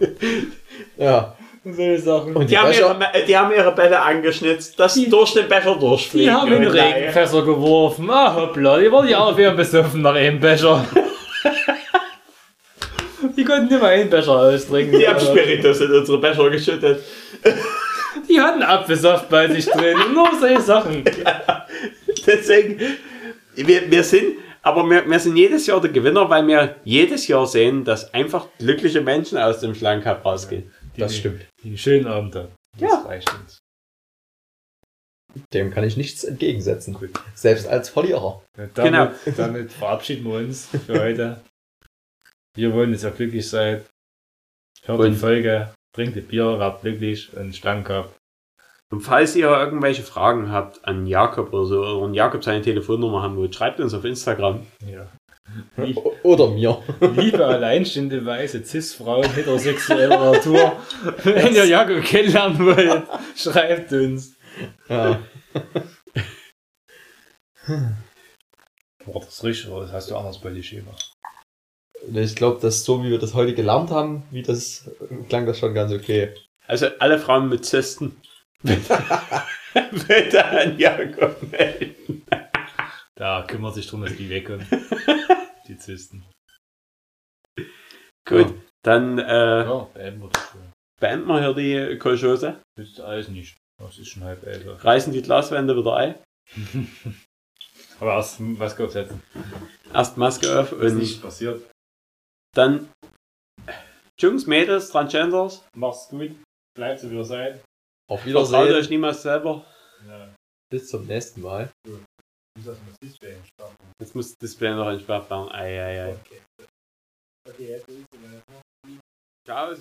Ja. Und solche Sachen. Und Die haben, Becher- ihre, die haben ihre Bälle angeschnitzt, dass sie durch den Becher durchfliegen. Die haben in Regenfässer geworfen. Ah, hoppla, die waren ja auch wieder besoffen nach einem Becher. Die konnten immer einen Becher austrinken. Die haben Spiritus in unsere Becher geschüttet. Die hatten Apfelsaft bei sich drin. Nur solche Sachen. Deswegen, wir, wir sind, aber wir, wir sind jedes Jahr der Gewinner, weil wir jedes Jahr sehen, dass einfach glückliche Menschen aus dem Schlangencup rausgehen. die, Das stimmt. Die einen schönen Abend haben. Das Ja. reicht uns. Dem kann ich nichts entgegensetzen. Selbst als Verlierer. Ja, damit, Genau. damit verabschieden wir uns für heute. Wir wollen, dass ihr glücklich seid. Hört Und- die Folge, trinkt ein Bier, werdet glücklich und schlank habt. Und falls ihr irgendwelche Fragen habt an Jakob oder so, oder an Jakob seine Telefonnummer haben wollt, schreibt uns auf Instagram. Ja. O- Oder mir. Liebe alleinstehende weiße Cis-Frauen heterosexueller Natur. Wenn ihr Jakob kennenlernen wollt, schreibt uns. Ja. War das richtig oder das hast du anders bei dir gemacht? Ich glaube, dass so wie wir das heute gelernt haben, wie das klang das schon ganz okay. Also alle Frauen mit Zysten. Bitte an Jakob melden. Da kümmert sich drum, dass die wegkommen. Die Zysten. Gut, dann äh, Ja, beenden wir das schon. beenden wir hier die Kolchose, Das ist alles nicht. Das ist schon halb elf. reißen die Glaswände wieder ein, Aber erst was gab's jetzt? erst Maske auf Ist und nicht passiert. Dann Jungs, Mädels, Transgenders, Mach's gut. Bleibt so wie ihr seid. Auf vertraut Wiedersehen. euch niemals selber. Ja. Bis zum nächsten Mal. Man das Display starten? Jetzt muss das Display noch entsperrt werden. Ei, ei, ei. Okay. Okay, jetzt ist es. Ciao.